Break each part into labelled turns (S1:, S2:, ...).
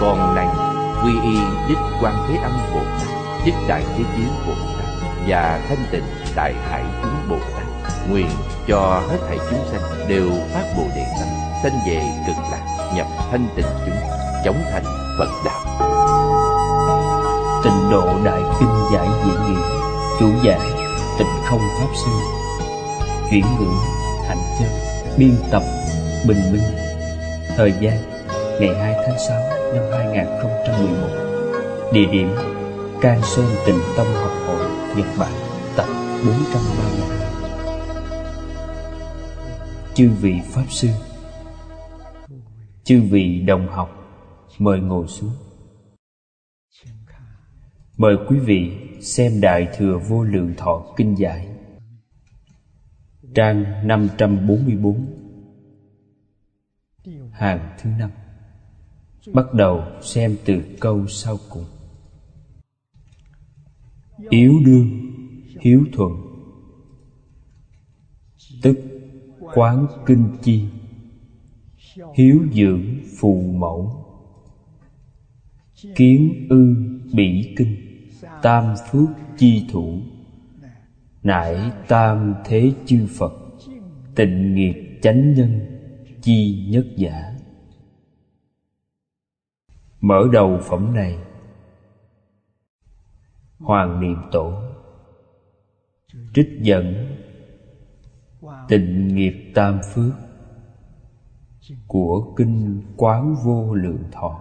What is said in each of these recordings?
S1: Còn này quy y Đích Quan Thế Âm Bồ Tát, Đích Đại Thế Chí Bồ Tát và thanh tịnh Đại Hải chúng Bồ Tát. Nguyện cho hết thảy chúng sanh đều phát Bồ Đề tâm, sanh về cực lạc, nhập thanh tịnh chúng, chống thành Phật đạo.
S2: Tịnh độ Đại Kinh Giải Diễn Nghĩa Chủ giải Tịnh Không Pháp Sư Chuyển ngữ Hạnh Chân Biên tập Bình Minh Thời gian ngày 2 tháng 6 năm 2011 Địa điểm, Can Sơn Tịnh Tâm Học Hội, Nhật Bản, Tập 430 Chư vị Pháp Sư, Chư vị đồng học, Mời ngồi xuống. Mời quý vị xem Đại Thừa Vô Lượng Thọ Kinh Giải, Trang 544 Hàng thứ năm. Bắt đầu xem từ câu sau cùng. Yếu đương, hiếu thuận. Tức quán kinh chi. Hiếu dưỡng phù mẫu. Kiến ư bỉ kinh Tam phước chi thủ. Nải tam thế chư Phật Tịnh nghiệp chánh nhân Chi nhất giả. Mở đầu phẩm này. Hoàng Niệm Tổ. Trích dẫn. Tịnh nghiệp tam phước. Của Kinh Quán Vô Lượng Thọ.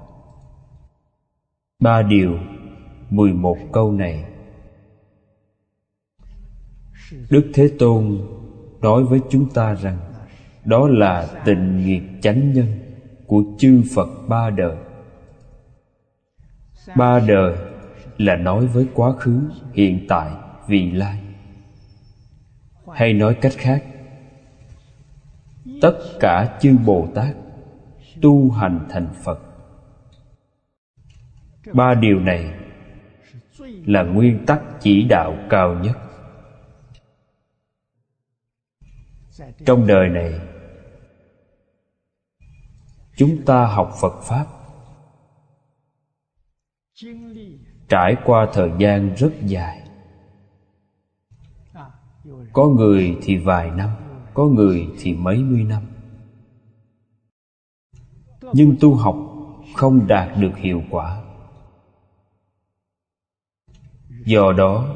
S2: Ba điều Mười một câu này. Đức Thế Tôn nói với chúng ta rằng, Đó là tịnh nghiệp chánh nhân Của chư Phật ba đời. Ba đời là nói với quá khứ, hiện tại, vị lai. Hay nói cách khác Tất cả chư Bồ Tát Tu hành thành Phật. Ba điều này Là nguyên tắc chỉ đạo cao nhất. Trong đời này Chúng ta học Phật Pháp trải qua thời gian rất dài. Có người thì vài năm, có người thì mấy mươi năm. Nhưng tu học không đạt được hiệu quả. Do đó,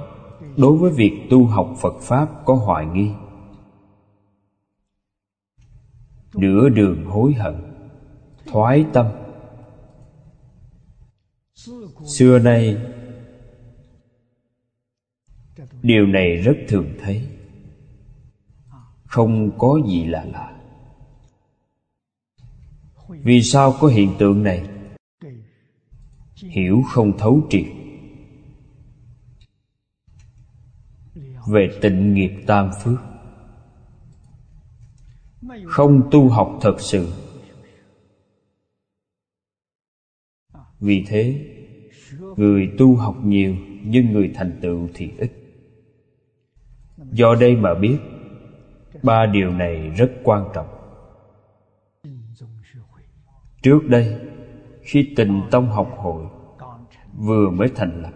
S2: đối với việc tu học phật pháp có hoài nghi. Nửa đường hối hận, thoái tâm xưa nay, điều này rất thường thấy. Không có gì là lạ. Vì sao có hiện tượng này? Hiểu không thấu triệt. Về tịnh nghiệp tam phước. Không tu học thật sự. Vì thế người tu học nhiều, nhưng người thành tựu thì ít. Do đây mà biết, ba điều này rất quan trọng. Trước đây, khi tình tông học hội, vừa mới thành lập,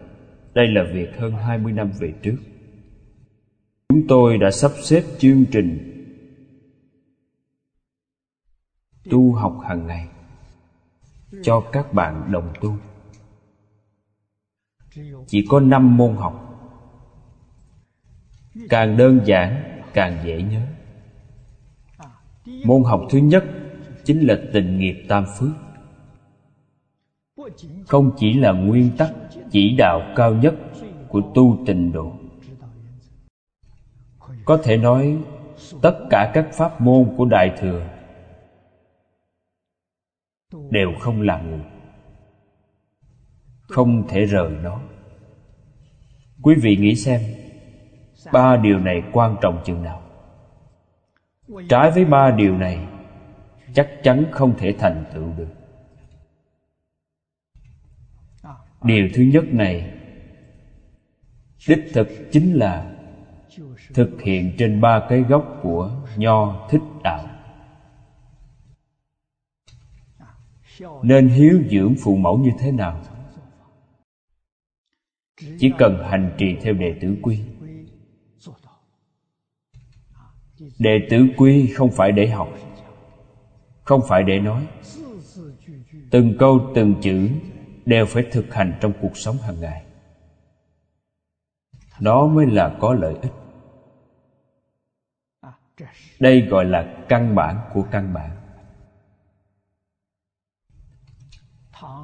S2: đây là việc hơn 20 năm về trước. Chúng tôi đã sắp xếp chương trình tu học hàng ngày cho các bạn đồng tu chỉ có năm môn học. Càng đơn giản, càng dễ nhớ. Môn học thứ nhất chính là tình nghiệp tam phước. Không chỉ là nguyên tắc, chỉ đạo cao nhất của tu tình độ. Có thể nói, tất cả các pháp môn của đại thừa đều không làm được không thể rời nó. Quý vị nghĩ xem, ba điều này quan trọng chừng nào? Trái với ba điều này, chắc chắn không thể thành tựu được. Điều thứ nhất này, đích thực chính là thực hiện trên ba cái gốc của nho thích đạo. Nên hiếu dưỡng phụ mẫu như thế nào? Chỉ cần hành trì theo đệ tử quy. Đệ tử quy không phải để học, không phải để nói. Từng câu, từng chữ đều phải thực hành trong cuộc sống hàng ngày. Đó mới là có lợi ích. Đây gọi là căn bản của căn bản.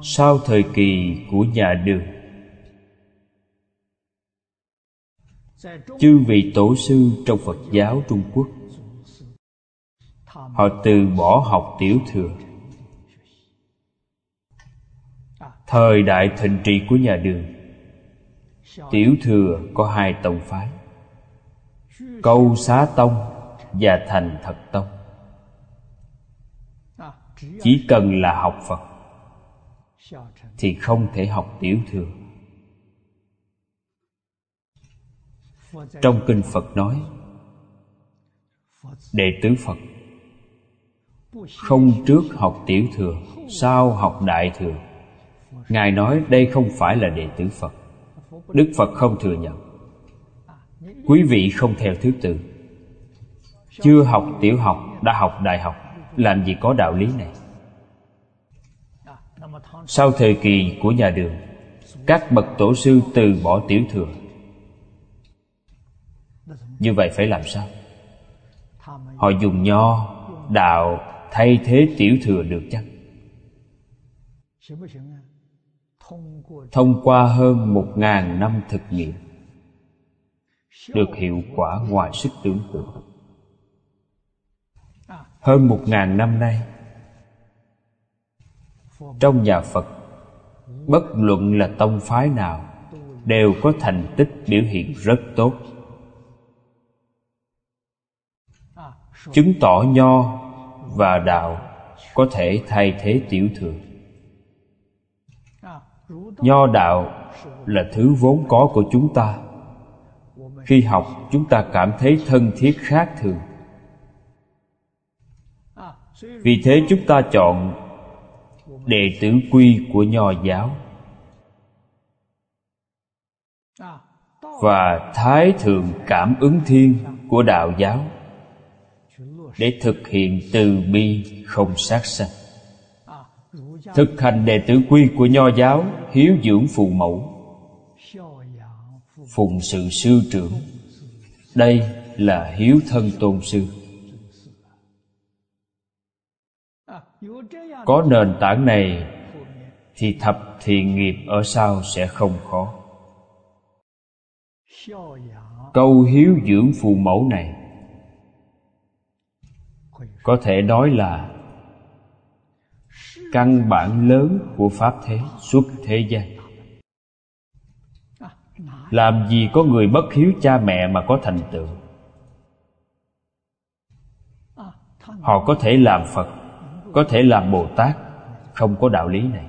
S2: Sau thời kỳ của nhà đường chư vị tổ sư trong phật giáo trung quốc, họ từ bỏ học tiểu thừa. Thời đại thịnh trị của nhà đường, tiểu thừa có hai tông phái, câu xá tông và thành thật tông. Chỉ cần là học phật thì không thể học tiểu thừa. Trong kinh phật nói, đệ tử phật, không trước học tiểu thừa, sau học đại thừa. Ngài nói đây không phải là đệ tử phật. Đức phật không thừa nhận. Quý vị không theo thứ tự. Chưa học tiểu học, đã học đại học, làm gì có đạo lý này? Sau thời kỳ của nhà đường, các bậc tổ sư từ bỏ tiểu thừa như vậy phải làm sao? Họ dùng nho đạo thay thế tiểu thừa được chăng? Thông qua hơn một ngàn năm thực nghiệm, được hiệu quả ngoài sức tưởng tượng. Hơn một ngàn năm nay, trong nhà phật, bất luận là tông phái nào đều có thành tích biểu hiện rất tốt. Chứng tỏ nho và đạo có thể thay thế tiểu thừa. Nho đạo là thứ vốn có của chúng ta. Khi học, chúng ta cảm thấy thân thiết khác thường. Vì thế chúng ta chọn đệ tử quy của nho giáo và thái thượng cảm ứng thiên của đạo giáo để thực hiện từ bi không sát sanh. Thực hành đệ tử quy của nho giáo hiếu dưỡng phụ mẫu, phụng sự sư trưởng. Đây là hiếu thân tôn sư. Có nền tảng này thì thập thiện nghiệp ở sau sẽ không khó. Câu hiếu dưỡng phụ mẫu này có thể nói là căn bản lớn của pháp thế, suốt thế gian. Làm gì có người bất hiếu cha mẹ mà có thành tựu? Họ có thể làm phật, có thể làm bồ tát, không có đạo lý này.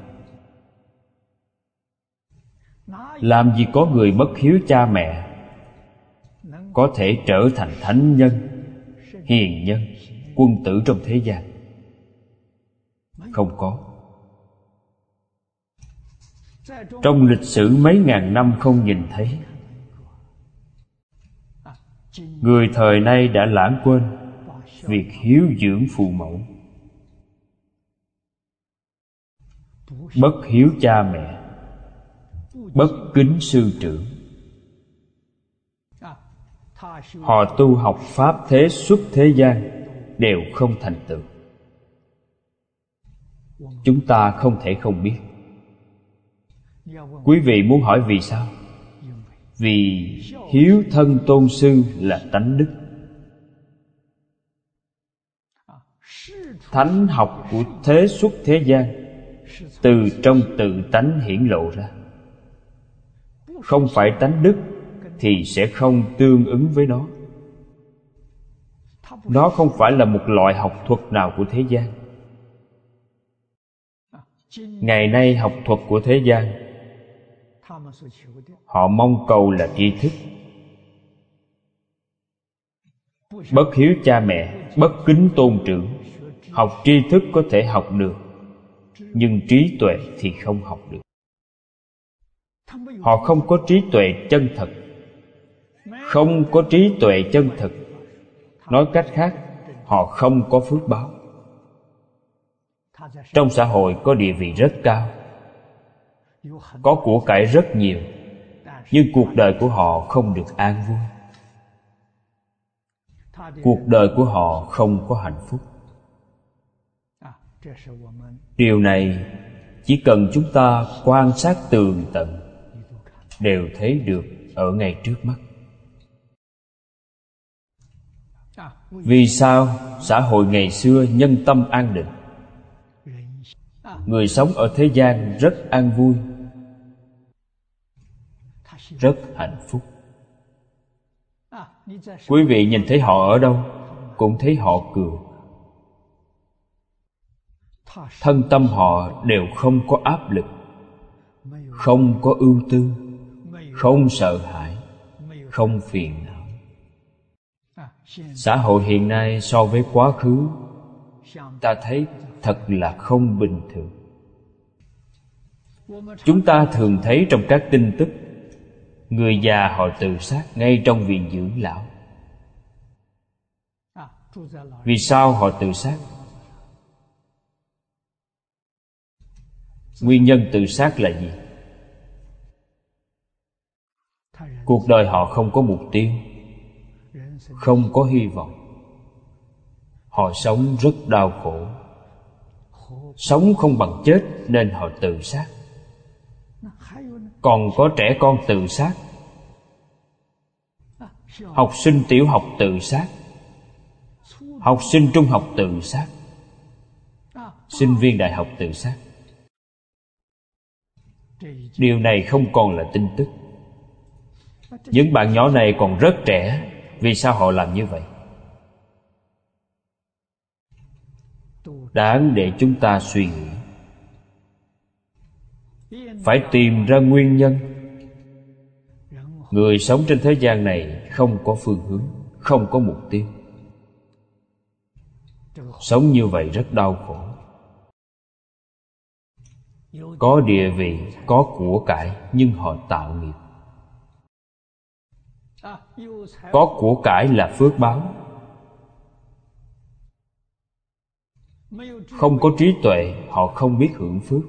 S2: Làm gì có người bất hiếu cha mẹ có thể trở thành thánh nhân, hiền nhân? Quân tử trong thế gian? Không có. Trong lịch sử mấy ngàn năm không nhìn thấy. Người thời nay đã lãng quên việc hiếu dưỡng phụ mẫu. Bất hiếu cha mẹ. Bất kính sư trưởng. Họ tu học pháp thế xuất thế gian đều không thành tựu. Chúng ta không thể không biết. Quý vị muốn hỏi vì sao? Vì hiếu thân tôn sư là tánh đức. Thánh học của thế xuất thế gian từ trong tự tánh hiển lộ ra. Không phải tánh đức thì sẽ không tương ứng với nó nó không phải là một loại học thuật nào của thế gian. Ngày nay học thuật của thế gian, họ mong cầu là tri thức. Bất hiếu cha mẹ, bất kính tôn trưởng, học tri thức có thể học được, nhưng trí tuệ thì không học được. Họ không có trí tuệ chân thật. Không có trí tuệ chân thật nói cách khác, họ không có phước báo. Trong xã hội có địa vị rất cao, có của cải rất nhiều, nhưng cuộc đời của họ không được an vui. Cuộc đời của họ không có hạnh phúc. Điều này chỉ cần chúng ta quan sát tường tận, đều thấy được ở ngay trước mắt. Vì sao xã hội ngày xưa nhân tâm an định? Người sống ở thế gian rất an vui, rất hạnh phúc. Quý vị nhìn thấy họ ở đâu cũng thấy họ cười. Thân tâm họ đều không có áp lực, không có ưu tư, không sợ hãi, không phiền não xã hội hiện nay so với quá khứ, ta thấy thật là không bình thường. Chúng ta thường thấy trong các tin tức, người già họ tự sát ngay trong viện dưỡng lão. Vì sao họ tự sát? Nguyên nhân tự sát là gì? Cuộc đời họ không có mục tiêu không có hy vọng. Họ sống rất đau khổ. Sống không bằng chết nên họ tự sát. Còn có trẻ con tự sát. Học sinh tiểu học tự sát. Học sinh trung học tự sát. Sinh viên đại học tự sát. Điều này không còn là tin tức. Những bạn nhỏ này còn rất trẻ vì sao họ làm như vậy? Đáng để chúng ta suy nghĩ. Phải tìm ra nguyên nhân. Người sống trên thế gian này không có phương hướng, không có mục tiêu. Sống như vậy rất đau khổ. Có địa vị, có của cải, nhưng họ tạo nghiệp có của cải là phước báo. Không có trí tuệ, họ không biết hưởng phước.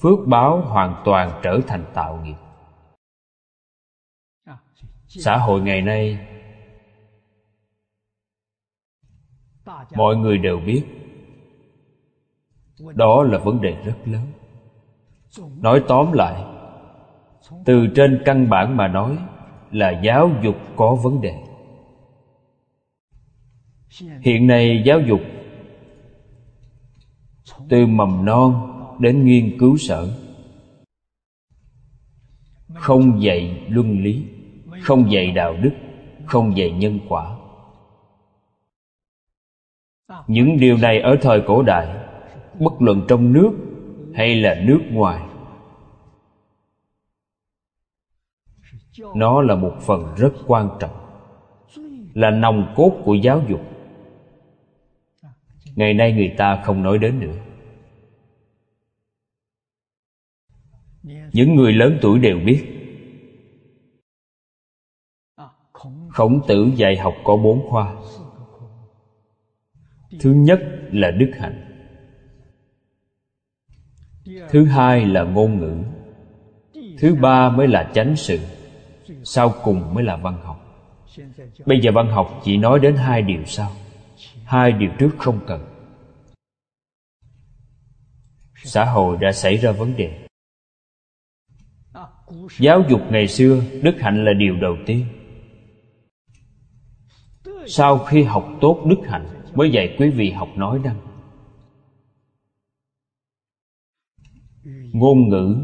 S2: Phước báo hoàn toàn trở thành tạo nghiệp. Xã hội ngày nay, mọi người đều biết, đó là vấn đề rất lớn. Nói tóm lại, từ trên căn bản mà nói là giáo dục có vấn đề. Hiện nay giáo dục từ mầm non đến nghiên cứu sở không dạy luân lý, không dạy đạo đức, không dạy nhân quả. Những điều này ở thời cổ đại, bất luận trong nước hay là nước ngoài nó là một phần rất quan trọng, là nòng cốt của giáo dục. Ngày nay người ta không nói đến nữa. Những người lớn tuổi đều biết. Khổng tử dạy học có bốn khoa. Thứ nhất là đức hạnh. Thứ hai là ngôn ngữ. Thứ ba mới là chánh sự sau cùng mới là văn học. Bây giờ văn học chỉ nói đến hai điều sau. Hai điều trước không cần. Xã hội đã xảy ra vấn đề. Giáo dục ngày xưa, đức hạnh là điều đầu tiên. Sau khi học tốt đức hạnh, mới dạy quý vị học nói năng ngôn ngữ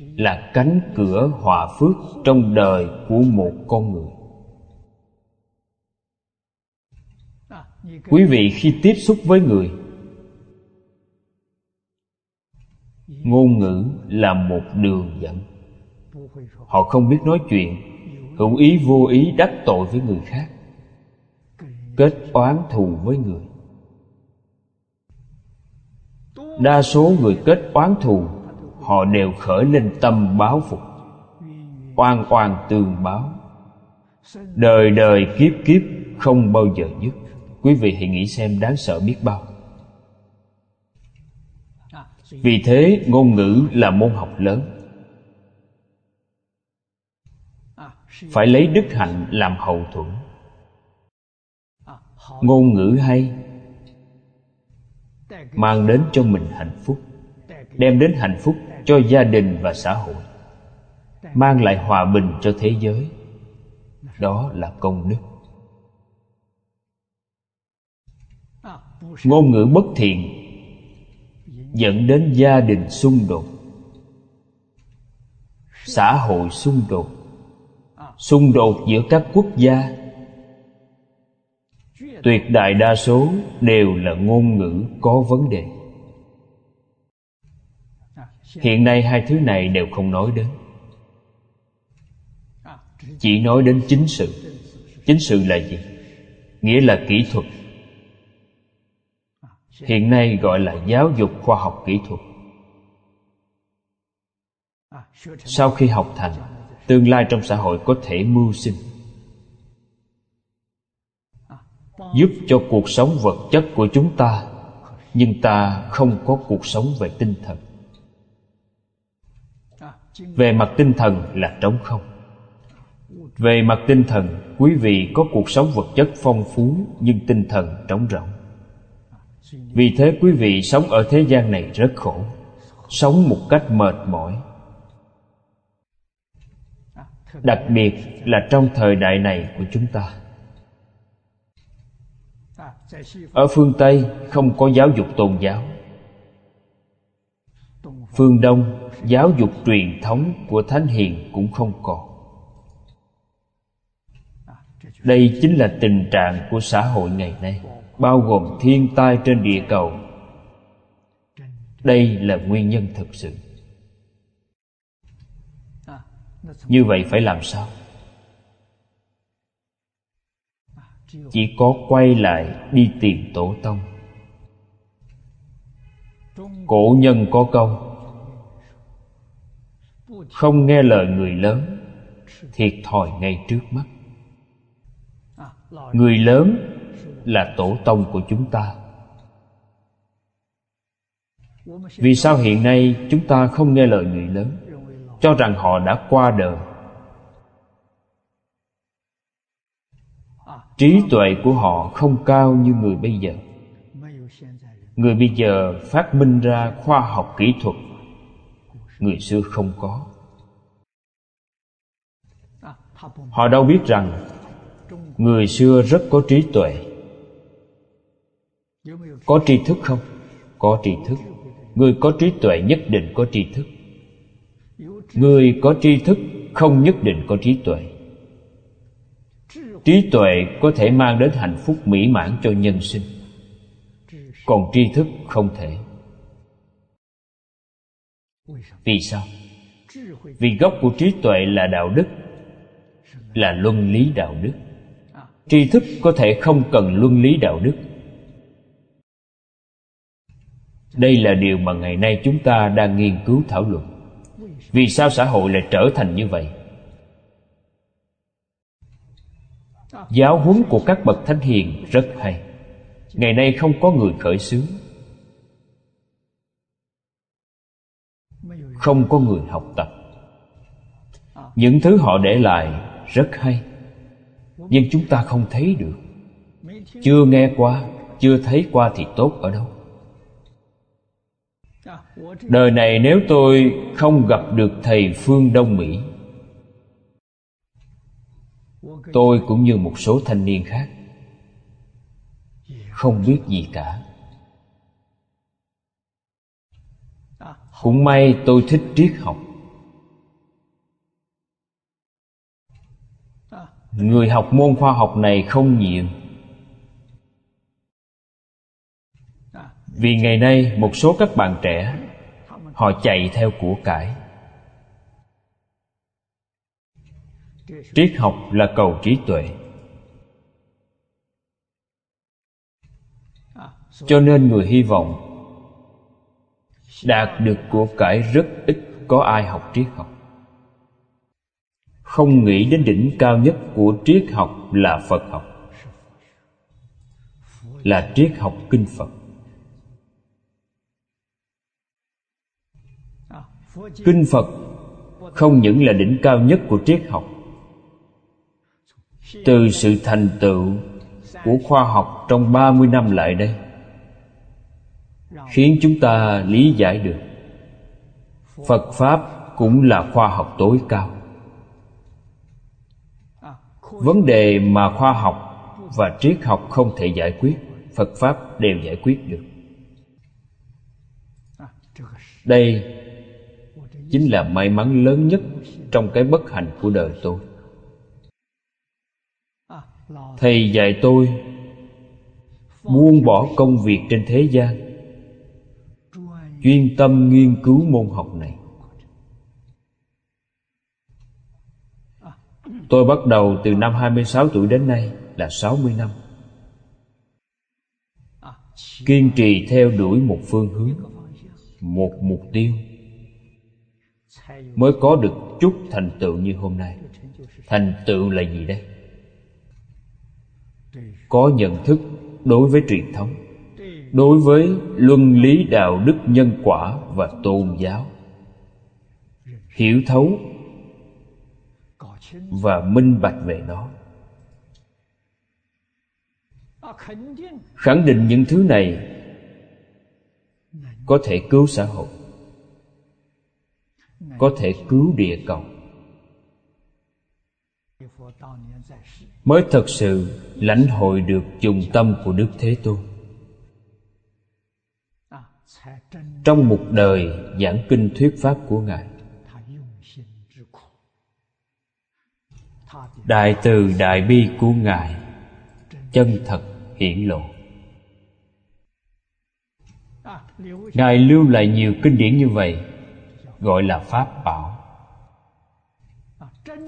S2: là cánh cửa hòa phước trong đời của một con người. Quý vị khi tiếp xúc với người, ngôn ngữ là một đường dẫn. Họ không biết nói chuyện, hữu ý vô ý đắc tội với người khác, kết oán thù với người. Đa số người kết oán thù họ đều khởi lên tâm báo phục, oan oan tương báo. Đời đời kiếp kiếp không bao giờ dứt. Quý vị hãy nghĩ xem đáng sợ biết bao. Vì thế, ngôn ngữ là môn học lớn. Phải lấy đức hạnh làm hậu thuẫn. Ngôn ngữ hay, mang đến cho mình hạnh phúc, đem đến hạnh phúc cho gia đình và xã hội, mang lại hòa bình cho thế giới. Đó là công đức. Ngôn ngữ bất thiện dẫn đến gia đình xung đột, xã hội xung đột xung đột giữa các quốc gia. Tuyệt đại đa số đều là ngôn ngữ có vấn đề hiện nay hai thứ này đều không nói đến. Chỉ nói đến chính sự. Chính sự là gì? Nghĩa là kỹ thuật. Hiện nay gọi là giáo dục khoa học kỹ thuật. Sau khi học thành, tương lai trong xã hội có thể mưu sinh, giúp cho cuộc sống vật chất của chúng ta, nhưng ta không có cuộc sống về tinh thần về mặt tinh thần là trống không. Về mặt tinh thần, quý vị có cuộc sống vật chất phong phú, nhưng tinh thần trống rỗng. Vì thế quý vị sống ở thế gian này rất khổ, sống một cách mệt mỏi. Đặc biệt là trong thời đại này của chúng ta. Ở phương tây không có giáo dục tôn giáo. Phương đông giáo dục truyền thống của thánh hiền cũng không còn. Đây chính là tình trạng của xã hội ngày nay, bao gồm thiên tai trên địa cầu. Đây là nguyên nhân thực sự. Như vậy phải làm sao? Chỉ có quay lại đi tìm tổ tông. Cổ nhân có câu không nghe lời người lớn, thiệt thòi ngay trước mắt. Người lớn là tổ tông của chúng ta. Vì sao hiện nay chúng ta không nghe lời người lớn? Cho rằng họ đã qua đời. Trí tuệ của họ không cao như người bây giờ. Người bây giờ phát minh ra khoa học kỹ thuật người xưa không có họ đâu biết rằng người xưa rất có trí tuệ. Có tri thức không? Có tri thức. Người có trí tuệ nhất định có tri thức. Người có tri thức không nhất định có trí tuệ. Trí tuệ có thể mang đến hạnh phúc mỹ mãn cho nhân sinh. Còn tri thức không thể. Vì sao? Vì gốc của trí tuệ là đạo đức là luân lý đạo đức. Tri thức có thể không cần luân lý đạo đức. Đây là điều mà ngày nay chúng ta đang nghiên cứu thảo luận. Vì sao xã hội lại trở thành như vậy? Giáo huấn của các bậc thánh hiền rất hay. Ngày nay không có người khởi xướng. Không có người học tập. Những thứ họ để lại rất hay. Nhưng chúng ta không thấy được. Chưa nghe qua, chưa thấy qua thì tốt ở đâu? Đời này nếu tôi không gặp được thầy phương đông mỹ, tôi cũng như một số thanh niên khác, không biết gì cả. Cũng may tôi thích triết học. Người học môn khoa học này không nhiều vì ngày nay một số các bạn trẻ, họ chạy theo của cải. Triết học là cầu trí tuệ. Cho nên người hy vọng đạt được của cải rất ít có ai học triết học không nghĩ đến đỉnh cao nhất của triết học là phật học. Là triết học kinh phật. Kinh phật không những là đỉnh cao nhất của triết học, từ sự thành tựu của khoa học trong 30 năm lại đây, khiến chúng ta lý giải được phật pháp cũng là khoa học tối cao vấn đề mà khoa học và triết học không thể giải quyết, phật pháp đều giải quyết được. Đây chính là may mắn lớn nhất trong cái bất hạnh của đời tôi. Thầy dạy tôi buông bỏ công việc trên thế gian, chuyên tâm nghiên cứu môn học này. Tôi bắt đầu từ năm 26 tuổi đến nay là 60 năm Kiên trì theo đuổi một phương hướng, Một mục tiêu Mới có được chút thành tựu như hôm nay Thành tựu là gì đây? Có nhận thức đối với truyền thống, Đối với luân lý đạo đức nhân quả và tôn giáo, Hiểu thấu và minh bạch về nó. Khẳng định những thứ này có thể cứu xã hội, có thể cứu địa cầu. Mới thật sự lãnh hội được dùng tâm của đức thế tôn. Trong một đời giảng kinh thuyết pháp của ngài đại từ đại bi của ngài. Chân thật hiển lộ. Ngài lưu lại nhiều kinh điển như vậy, gọi là pháp bảo.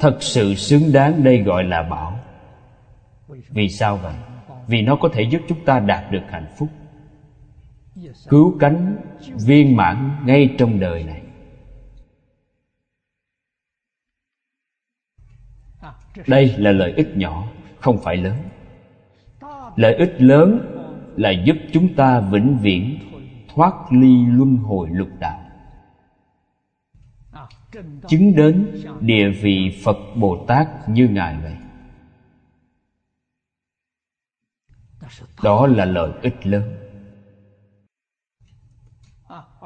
S2: Thật sự xứng đáng đây gọi là bảo. Vì sao vậy? Vì nó có thể giúp chúng ta đạt được hạnh phúc. Cứu cánh viên mãn ngay trong đời này. Đây là lợi ích nhỏ, không phải lớn. Lợi ích lớn là giúp chúng ta vĩnh viễn thoát ly luân hồi lục đạo. Chứng đến địa vị phật bồ tát như ngài vậy. Đó là lợi ích lớn.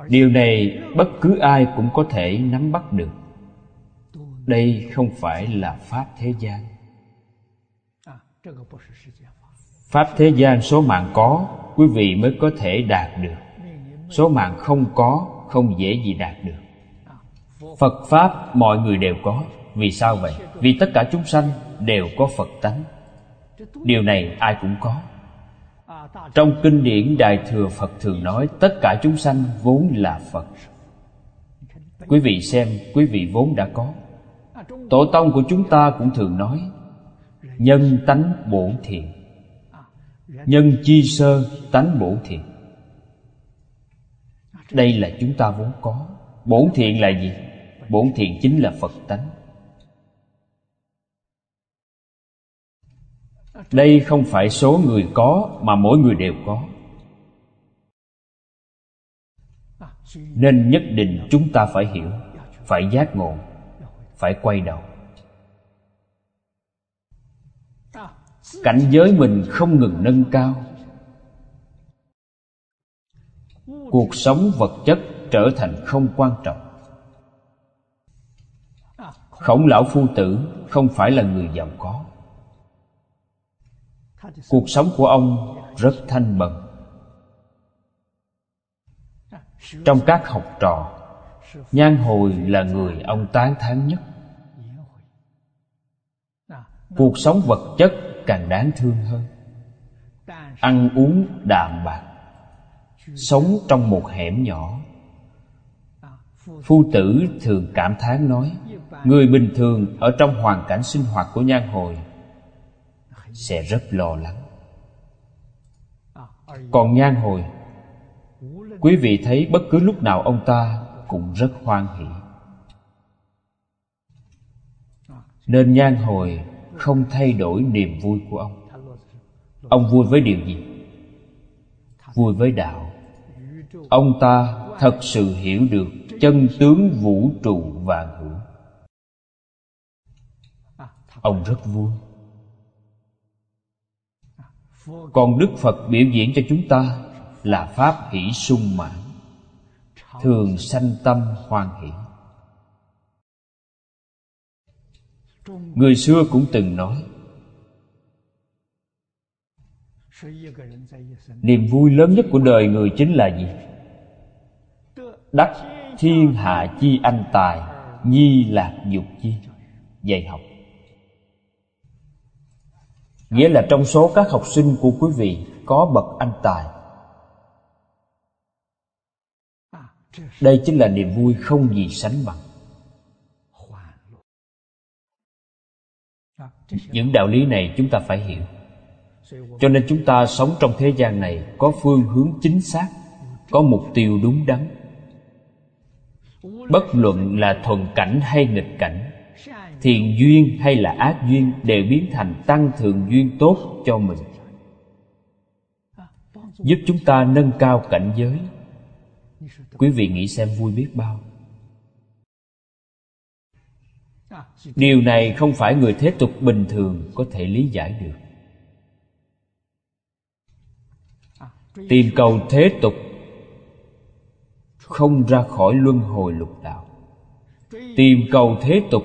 S2: Điều này bất cứ ai cũng có thể nắm bắt được đây không phải là pháp thế gian. pháp thế gian số mạng có quý vị mới có thể đạt được. Số mạng không có không dễ gì đạt được. Phật pháp mọi người đều có. Vì sao vậy? Vì tất cả chúng sanh đều có phật tánh. Điều này ai cũng có. Trong kinh điển đại thừa phật thường nói tất cả chúng sanh vốn là phật. Quý vị xem quý vị vốn đã có tổ tông của chúng ta cũng thường nói, nhân tánh bổn thiện nhân chi sơ tánh bổn thiện đây là chúng ta vốn có. Bổn thiện là gì? Bổn thiện chính là phật tánh. Đây không phải số người có mà mỗi người đều có. Nên nhất định chúng ta phải hiểu, phải giác ngộ phải quay đầu. Cảnh giới mình không ngừng nâng cao. Cuộc sống vật chất trở thành không quan trọng. Khổng lão phu tử không phải là người giàu có. Cuộc sống của ông rất thanh bần. Trong các học trò nhan hồi là người ông tán thán nhất cuộc sống vật chất càng đáng thương hơn. Ăn uống đạm bạc. Sống trong một hẻm nhỏ. Phu tử thường cảm thán nói, người bình thường ở trong hoàn cảnh sinh hoạt của nhan hồi sẽ rất lo lắng. Còn nhan hồi, quý vị thấy bất cứ lúc nào ông ta cũng rất hoan hỷ. Nên nhan hồi không thay đổi niềm vui của ông. Ông vui với điều gì? Vui với đạo. Ông ta thật sự hiểu được chân tướng vũ trụ vạn hữu ông rất vui. Còn đức phật biểu diễn cho chúng ta là pháp hỷ sung mãn, thường sanh tâm hoan hỷ. Người xưa cũng từng nói, niềm vui lớn nhất của đời người chính là gì? Đắc thiên hạ chi anh tài, nhi lạc dục chi. Dạy học. Nghĩa là trong số các học sinh của quý vị có bậc anh tài. Đây chính là niềm vui không gì sánh bằng. Những đạo lý này chúng ta phải hiểu. Cho nên chúng ta sống trong thế gian này có phương hướng chính xác, có mục tiêu đúng đắn. Bất luận là thuận cảnh hay nghịch cảnh, thiện duyên hay là ác duyên đều biến thành tăng thượng duyên tốt cho mình. Giúp chúng ta nâng cao cảnh giới. Quý vị nghĩ xem vui biết bao. Điều này không phải người thế tục bình thường có thể lý giải được. Tìm cầu thế tục không ra khỏi luân hồi lục đạo. Tìm cầu thế tục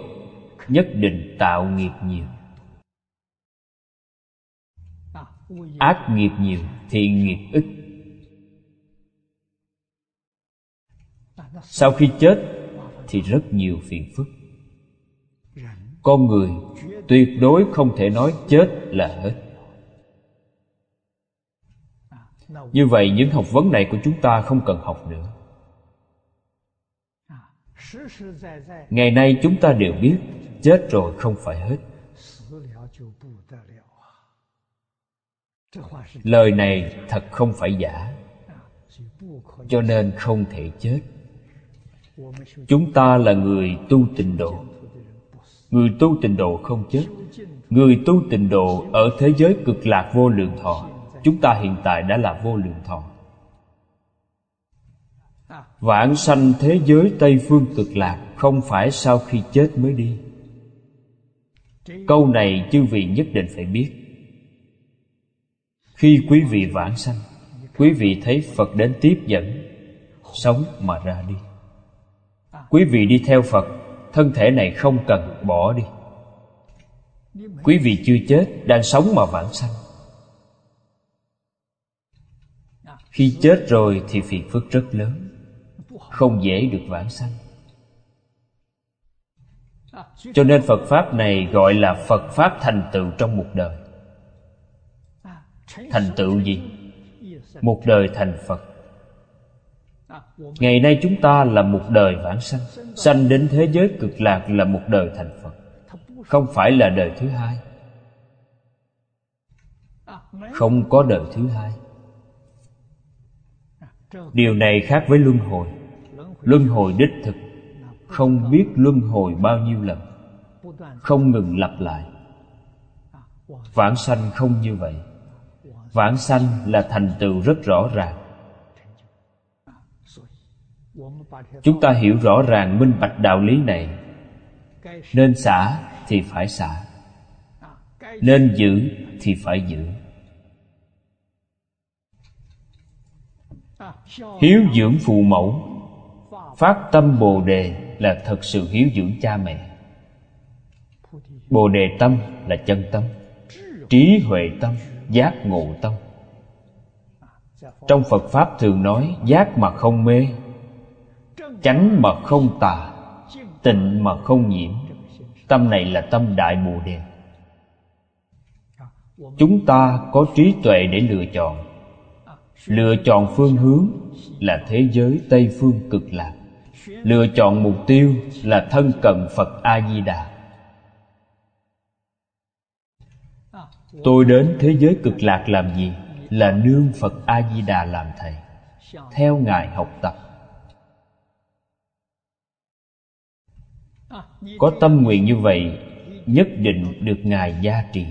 S2: nhất định tạo nghiệp nhiều. Ác nghiệp nhiều thiện nghiệp ít. Sau khi chết thì rất nhiều phiền phức con người tuyệt đối không thể nói chết là hết. Như vậy, những học vấn này của chúng ta không cần học nữa. Ngày nay chúng ta đều biết, chết rồi không phải hết. Lời này thật không phải giả, cho nên không thể chết. Chúng ta là người tu tịnh độ người tu tịnh độ không chết. Người tu tịnh độ ở thế giới cực lạc vô lượng thọ. Chúng ta hiện tại đã là vô lượng thọ. Vãng sanh thế giới tây phương cực lạc không phải sau khi chết mới đi. Câu này chư vị nhất định phải biết. Khi quý vị vãng sanh, quý vị thấy phật đến tiếp dẫn, sống mà ra đi. Quý vị đi theo phật thân thể này không cần bỏ đi. Quý vị chưa chết đang sống mà vãng sanh. Khi chết rồi thì phiền phức rất lớn, không dễ được vãng sanh. Cho nên phật pháp này gọi là phật pháp thành tựu trong một đời. Thành tựu gì? Một đời thành phật ngày nay chúng ta là một đời vãng sanh. Sanh đến thế giới cực lạc là một đời thành phật. Không phải là đời thứ hai. Không có đời thứ hai. Điều này khác với luân hồi. Luân hồi đích thực. Không biết luân hồi bao nhiêu lần. Không ngừng lặp lại. Vãng sanh không như vậy. Vãng sanh là thành tựu rất rõ ràng chúng ta hiểu rõ ràng minh bạch đạo lý này. Nên xả thì phải xả. Nên giữ thì phải giữ. Hiếu dưỡng phụ mẫu. Phát tâm bồ đề là thật sự hiếu dưỡng cha mẹ. Bồ đề tâm là chân tâm. Trí huệ tâm, giác ngộ tâm. Trong phật pháp thường nói, giác mà không mê chánh mà không tà, tịnh mà không nhiễm. Tâm này là tâm đại bồ đề. Chúng ta có trí tuệ để lựa chọn. Lựa chọn phương hướng là thế giới tây phương cực lạc. Lựa chọn mục tiêu là thân cận phật a di đà tôi đến thế giới cực lạc làm gì? Là nương phật a di đà làm thầy. Theo ngài học tập. Có tâm nguyện như vậy, nhất định được ngài gia trì.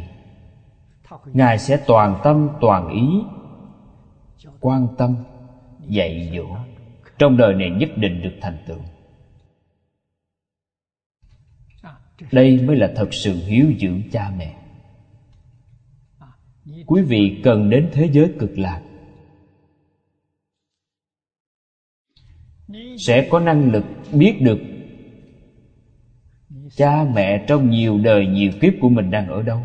S2: Ngài sẽ toàn tâm, toàn ý, quan tâm, dạy dỗ. Trong đời này nhất định được thành tựu. Đây mới là thật sự hiếu dưỡng cha mẹ. Quý vị cần đến thế giới cực lạc. Sẽ có năng lực biết được cha mẹ trong nhiều đời, nhiều kiếp của mình đang ở đâu?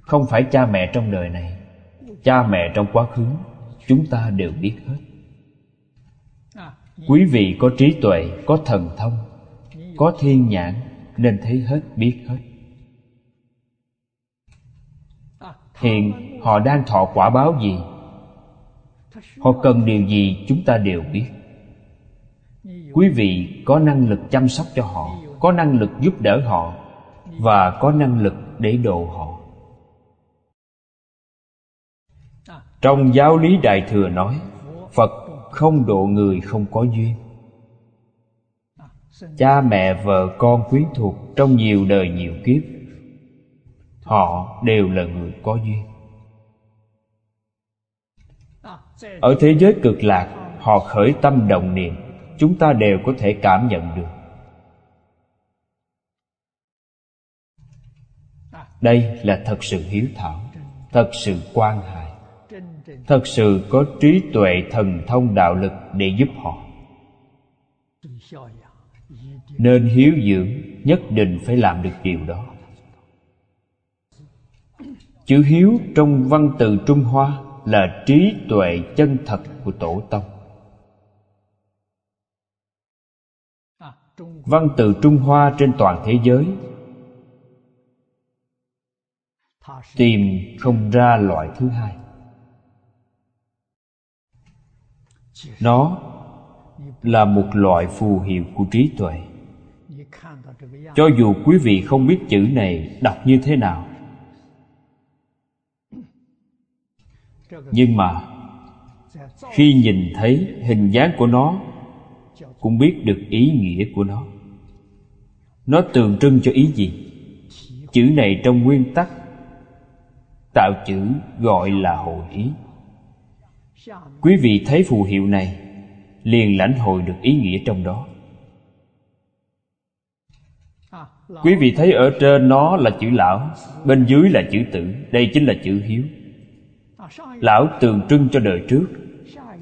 S2: Không phải cha mẹ trong đời này, cha mẹ trong quá khứ, chúng ta đều biết hết. Quý vị có trí tuệ, có thần thông, có thiên nhãn, nên thấy hết, biết hết. Hiện, họ đang thọ quả báo gì? Họ cần điều gì, chúng ta đều biết quý vị có năng lực chăm sóc cho họ, có năng lực giúp đỡ họ, và có năng lực để độ họ. Trong giáo lý đại thừa nói, phật không độ người không có duyên. Cha mẹ, vợ con quyến thuộc trong nhiều đời nhiều kiếp, họ đều là người có duyên. Ở thế giới cực lạc, họ khởi tâm đồng niệm chúng ta đều có thể cảm nhận được. Đây là thật sự hiếu thảo, thật sự quan hại thật sự có trí tuệ thần thông đạo lực để giúp họ. Nên hiếu dưỡng nhất định phải làm được điều đó. Chữ hiếu trong văn từ trung hoa là trí tuệ chân thật của tổ tông. Văn từ trung hoa trên toàn thế giới. Tìm không ra loại thứ hai. Nó là một loại phù hiệu của trí tuệ. Cho dù quý vị không biết chữ này đọc như thế nào, nhưng mà khi nhìn thấy hình dáng của nó cũng biết được ý nghĩa của nó. Nó tượng trưng cho ý gì? Chữ này trong nguyên tắc tạo chữ gọi là hội ý. Quý vị thấy phù hiệu này, liền lãnh hội được ý nghĩa trong đó. Quý vị thấy ở trên nó là chữ lão, bên dưới là chữ tử, đây chính là chữ hiếu. Lão tượng trưng cho đời trước,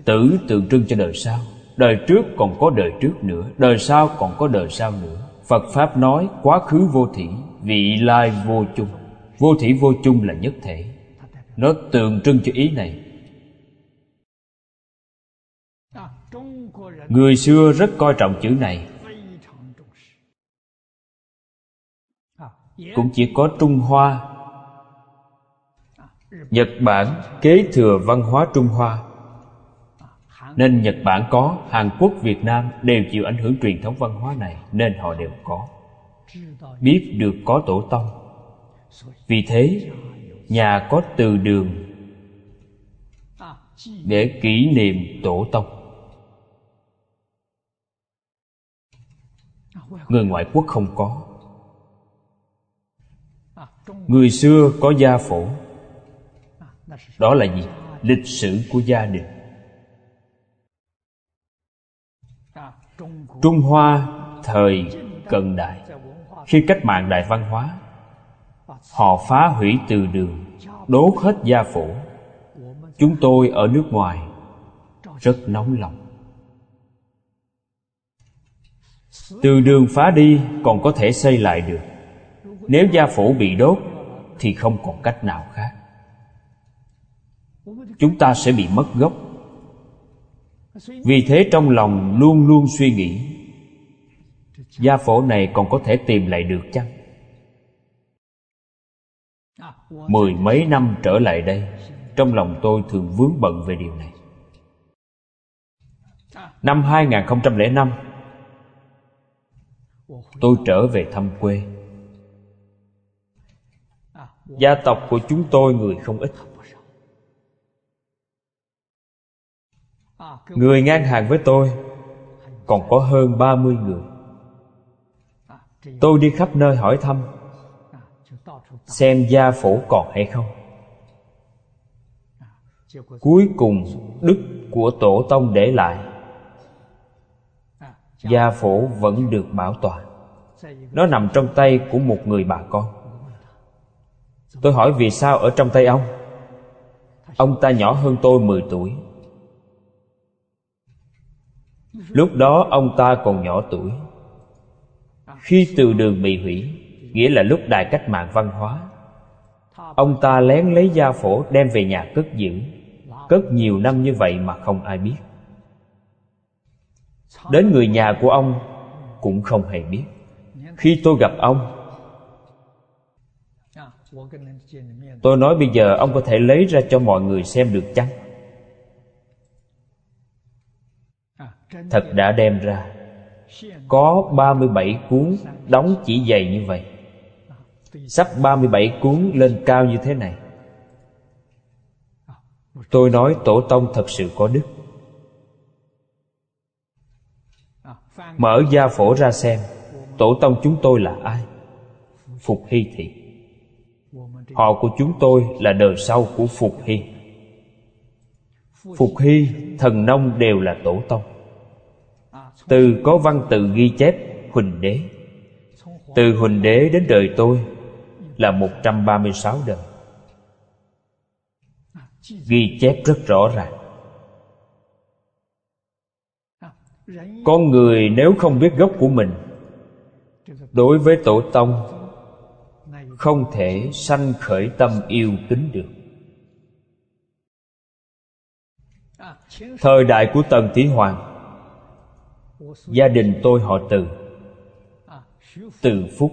S2: tử tượng trưng cho đời sau đời trước còn có đời trước nữa đời sau còn có đời sau nữa. Phật pháp nói quá khứ vô thỉ, vị lai vô chung. Vô thỉ vô chung là nhất thể. Nó tượng trưng cho ý này. Người xưa rất coi trọng chữ này. Cũng chỉ có trung hoa. Nhật bản kế thừa văn hóa trung hoa nên nhật bản có, hàn quốc, việt nam đều chịu ảnh hưởng truyền thống văn hóa này, nên họ đều có. Biết được có tổ tông. Vì thế, nhà có từ đường để kỷ niệm tổ tông. Người ngoại quốc không có. Người xưa có gia phổ. Đó là gì? Lịch sử của gia đình. Trung hoa thời cận đại. Khi cách mạng đại văn hóa, họ phá hủy từ đường, đốt hết gia phủ. Chúng tôi ở nước ngoài rất nóng lòng. Từ đường phá đi còn có thể xây lại được. Nếu gia phủ bị đốt thì không còn cách nào khác. Chúng ta sẽ bị mất gốc. Vì thế trong lòng luôn luôn suy nghĩ gia phổ này còn có thể tìm lại được chăng? Mười mấy năm trở lại đây, Trong lòng tôi thường vướng bận về điều này. Năm 2005 Tôi trở về thăm quê. Gia tộc của chúng tôi người không ít. Người ngang hàng với tôi Còn có hơn 30 người. Tôi đi khắp nơi hỏi thăm, Xem gia phổ còn hay không. Cuối cùng, đức của tổ tông để lại. Gia phổ vẫn được bảo toàn Nó nằm trong tay của một người bà con. Tôi hỏi vì sao ở trong tay ông? Ông ta nhỏ hơn tôi 10 tuổi. Lúc đó ông ta còn nhỏ tuổi. Khi từ đường bị hủy, Nghĩa là lúc đại cách mạng văn hóa. Ông ta lén lấy gia phổ đem về nhà cất giữ. Cất nhiều năm như vậy mà không ai biết. Đến người nhà của ông Cũng không hề biết. Khi tôi gặp ông, Tôi nói bây giờ ông có thể lấy ra cho mọi người xem được chăng? Thật đã đem ra. Có 37 cuốn đóng chỉ dày như vậy. Sắp 37 cuốn lên cao như thế này. Tôi nói tổ tông thật sự có đức. Mở gia phổ ra xem Tổ tông chúng tôi là ai? Phục Hy Thị. Họ của chúng tôi là đời sau của Phục Hy. Phục Hy, thần nông đều là tổ tông. Từ có văn tự ghi chép Huỳnh Đế. Từ Huỳnh Đế đến đời tôi Là 136 đời. Ghi chép rất rõ ràng. Con người nếu không biết gốc của mình, Đối với tổ tông Không thể sanh khởi tâm yêu kính được. Thời đại của Tần Thí Hoàng Gia đình tôi họ Từ. Từ Phúc.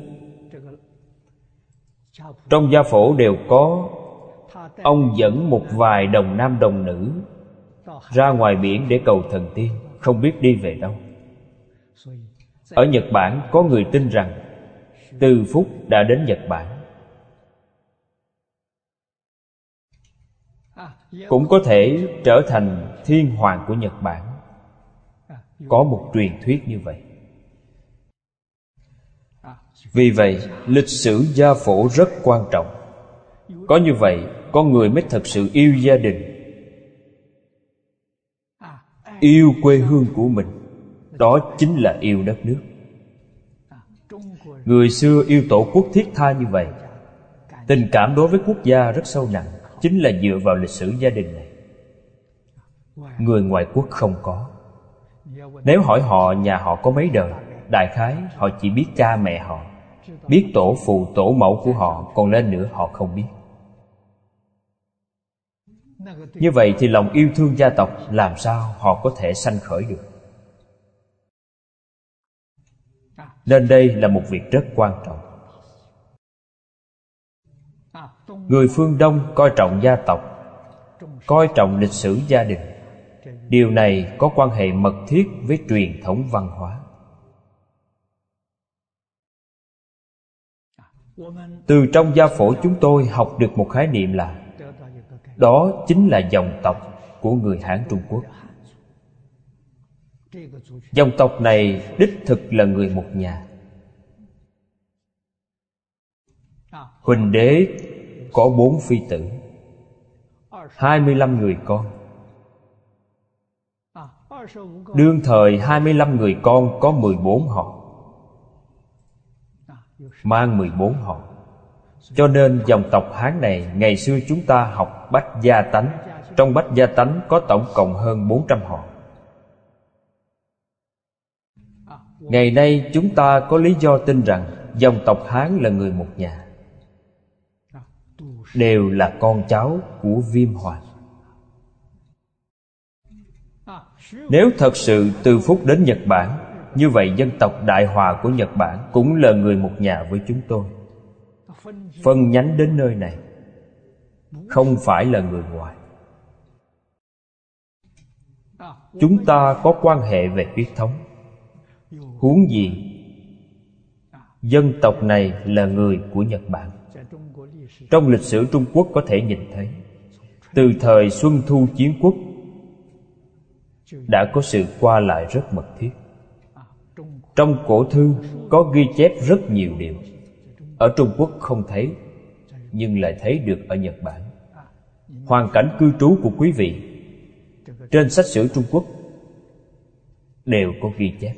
S2: Trong gia phổ đều có, Ông dẫn một vài đồng nam đồng nữ Ra ngoài biển để cầu thần tiên, Không biết đi về đâu. Ở Nhật Bản có người tin rằng Từ Phúc đã đến Nhật Bản. Cũng có thể trở thành thiên hoàng của Nhật Bản. Có một truyền thuyết như vậy. Vì vậy, lịch sử gia phổ rất quan trọng. Có như vậy, con người mới thật sự yêu gia đình, yêu quê hương của mình. Đó chính là yêu đất nước. Người xưa yêu tổ quốc thiết tha như vậy. Tình cảm đối với quốc gia rất sâu nặng, chính là dựa vào lịch sử gia đình này. Người ngoại quốc không có nếu hỏi họ nhà họ có mấy đời, đại khái họ chỉ biết cha mẹ họ, biết tổ phụ, tổ mẫu của họ, còn lên nữa họ không biết. Như vậy thì lòng yêu thương gia tộc làm sao họ có thể sanh khởi được? Nên đây là một việc rất quan trọng. Người phương đông coi trọng gia tộc, coi trọng lịch sử gia đình điều này có quan hệ mật thiết với truyền thống văn hóa. Từ trong gia phổ chúng tôi học được một khái niệm là, đó chính là dòng tộc của người hán trung quốc. Dòng tộc này đích thực là người một nhà. Huỳnh đế có bốn phi tử, hai mươi lăm người con. Đương thời hai mươi lăm người con có mười bốn họ. Mang mười bốn họ. Cho nên dòng tộc Hán này Ngày xưa chúng ta học Bách Gia Tánh. Trong Bách Gia Tánh có tổng cộng hơn 400 họ. Ngày nay chúng ta có lý do tin rằng Dòng tộc Hán là người một nhà. Đều là con cháu của Viêm Hoàng. Nếu thật sự từ phúc đến Nhật Bản, Như vậy dân tộc Đại Hòa của Nhật Bản Cũng là người một nhà với chúng tôi. Phân nhánh đến nơi này, không phải là người ngoài. Chúng ta có quan hệ về huyết thống. Huống gì, dân tộc này là người của nhật bản. Trong lịch sử trung quốc có thể nhìn thấy, từ thời xuân thu chiến quốc đã có sự qua lại rất mật thiết. Trong cổ thư có ghi chép rất nhiều điều. Ở trung quốc không thấy, nhưng lại thấy được ở nhật bản. Hoàn cảnh cư trú của quý vị trên sách sử trung quốc đều có ghi chép.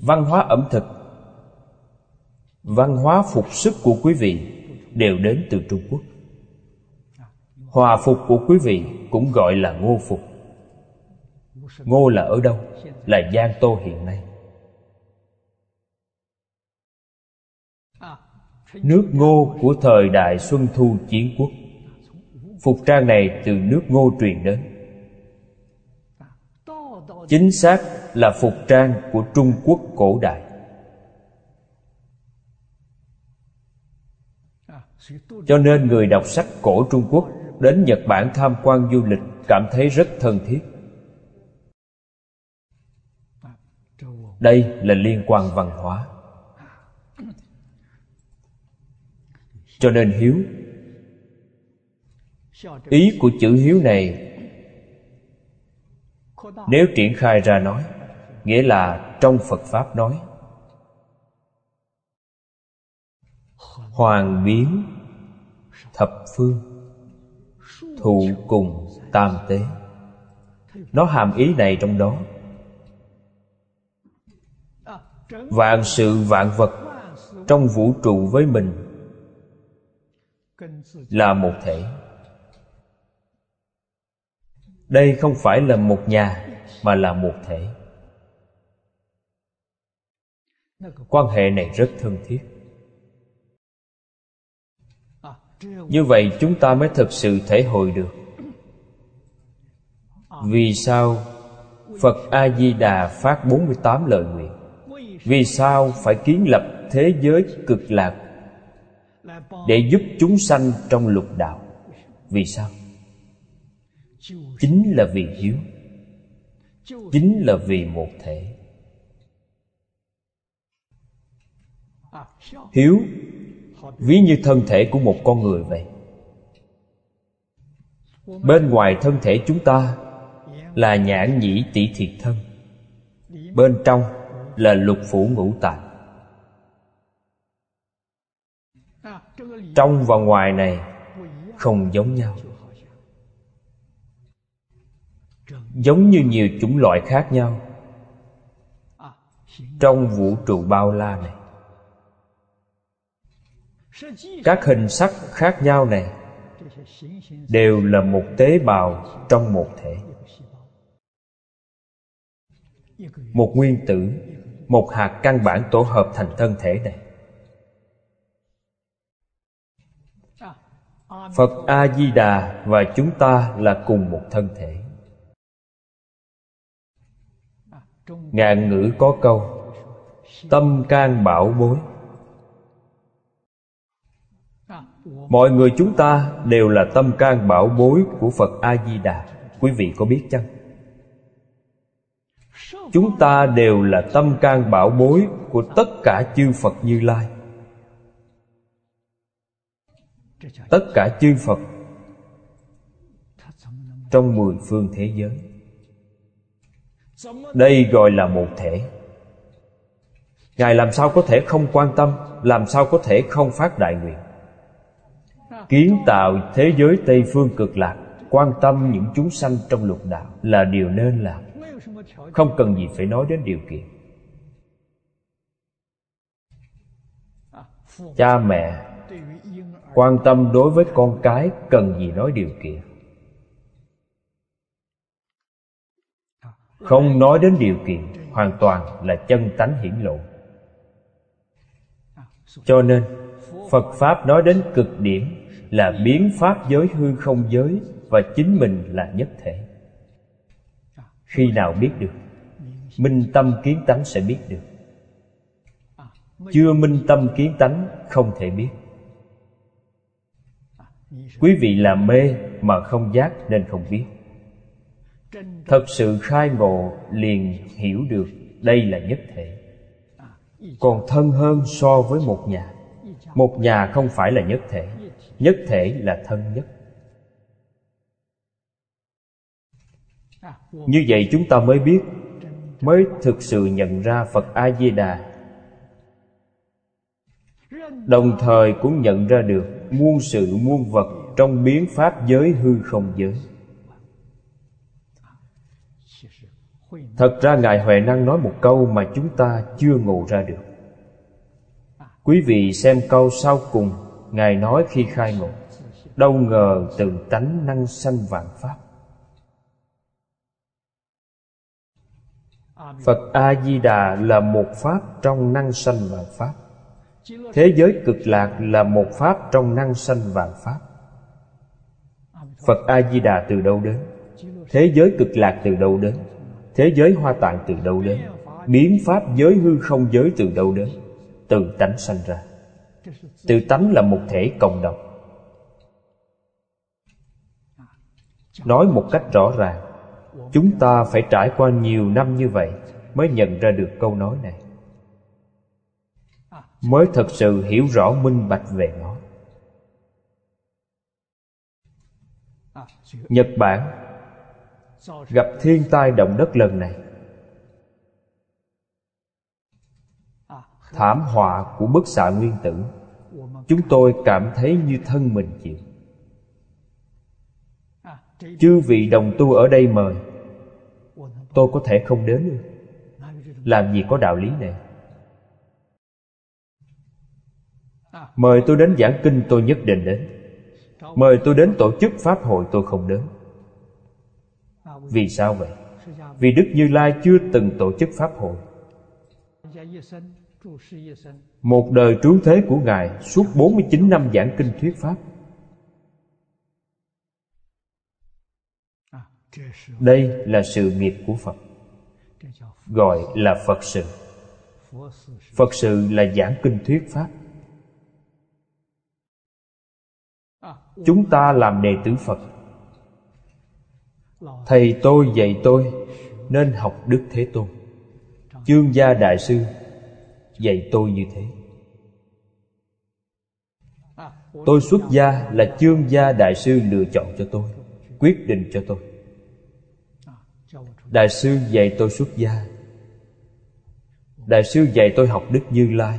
S2: Văn hóa ẩm thực, văn hóa phục sức của quý vị đều đến từ trung quốc hòa phục của quý vị cũng gọi là ngô phục. Ngô là ở đâu? Là giang tô hiện nay. Nước ngô của thời đại xuân thu chiến quốc. Phục trang này từ nước ngô truyền đến. Chính xác là phục trang của trung quốc cổ đại. Cho nên người đọc sách cổ trung quốc đến nhật bản tham quan du lịch, cảm thấy rất thân thiết. Đây là liên quan văn hóa. Cho nên hiếu, ý của chữ hiếu này, nếu triển khai ra nói, nghĩa là trong phật pháp nói, hoàng biến thập phương thụ cùng tam tế. Nó hàm ý này trong đó. Vạn sự vạn vật trong vũ trụ với mình là một thể. Đây không phải là một nhà, mà là một thể. Quan hệ này rất thân thiết như vậy chúng ta mới thực sự thể hội được. Vì sao phật a di đà phát 48 lời nguyện? Vì sao phải kiến lập thế giới cực lạc để giúp chúng sanh trong lục đạo? Vì sao? Chính là vì hiếu. Chính là vì một thể. Hiếu ví như thân thể của một con người vậy. Bên ngoài thân thể chúng ta là nhãn nhĩ tỷ thiệt thân. Bên trong là lục phủ ngũ tạng. Trong và ngoài này không giống nhau. Giống như nhiều chủng loại khác nhau. Trong vũ trụ bao la này các hình sắc khác nhau này đều là một tế bào trong một thể. Một nguyên tử, một hạt căn bản tổ hợp thành thân thể này. Phật a di đà và chúng ta là cùng một thân thể. Ngạn ngữ có câu, tâm can bảo bối. Mọi người chúng ta đều là tâm can bảo bối của phật a di đà quý vị có biết chăng? Chúng ta đều là tâm can bảo bối của tất cả chư phật như lai. Tất cả chư phật trong mười phương thế giới. Đây gọi là một thể. Ngài làm sao có thể không quan tâm, làm sao có thể không phát đại nguyện? Kiến tạo thế giới tây phương cực lạc, quan tâm những chúng sanh trong lục đạo là điều nên làm. Không cần gì phải nói đến điều kiện. Cha mẹ quan tâm đối với con cái, cần gì nói điều kiện. Không nói đến điều kiện, hoàn toàn là chân tánh hiển lộ. Cho nên, phật pháp nói đến cực điểm là biến pháp giới hư không giới và chính mình là nhất thể. Khi nào biết được, minh tâm kiến tánh sẽ biết được. Chưa minh tâm kiến tánh không thể biết. Quý vị là mê mà không giác nên không biết. Thật sự khai ngộ liền hiểu được đây là nhất thể. Còn thân hơn so với một nhà. Một nhà không phải là nhất thể nhất thể là thân nhất. Như vậy chúng ta mới biết, mới thực sự nhận ra phật a di đà đồng thời cũng nhận ra được muôn sự muôn vật trong biến pháp giới hư không giới. Thật ra ngài huệ năng nói một câu mà chúng ta chưa ngộ ra được. Quý vị xem câu sau cùng ngài nói khi khai ngộ đâu ngờ từ tánh năng sanh vạn pháp. Phật a di đà là một pháp trong năng sanh vạn pháp. Thế giới cực lạc là một pháp trong năng sanh vạn pháp. Phật a di đà từ đâu đến? Thế giới cực lạc từ đâu đến? Thế giới hoa tạng từ đâu đến? Biến pháp giới hư không giới từ đâu đến? Từ tánh sanh ra. Tự tánh là một thể cộng đồng. Nói một cách rõ ràng, chúng ta phải trải qua nhiều năm như vậy mới nhận ra được câu nói này. Mới thật sự hiểu rõ minh bạch về nó. Nhật bản gặp thiên tai động đất lần này. Thảm họa của bức xạ nguyên tử chúng tôi cảm thấy như thân mình chịu chư vị đồng tu ở đây mời. Tôi có thể không đến được làm gì có đạo lý này? Mời tôi đến giảng kinh tôi nhất định đến. Mời tôi đến tổ chức pháp hội tôi không đến. Vì sao vậy? Vì đức như lai chưa từng tổ chức pháp hội một đời trú thế của Ngài suốt 49 năm giảng kinh thuyết Pháp. Đây là sự nghiệp của Phật. Gọi là Phật sự. Phật sự là giảng kinh thuyết Pháp. Chúng ta làm đệ tử Phật. Thầy tôi dạy tôi Nên học Đức Thế Tôn. Chương gia Đại Sư dạy tôi như thế. Tôi xuất gia là chương gia đại sư lựa chọn cho tôi, quyết định cho tôi. Đại sư dạy tôi xuất gia. Đại sư dạy tôi học đức như lai.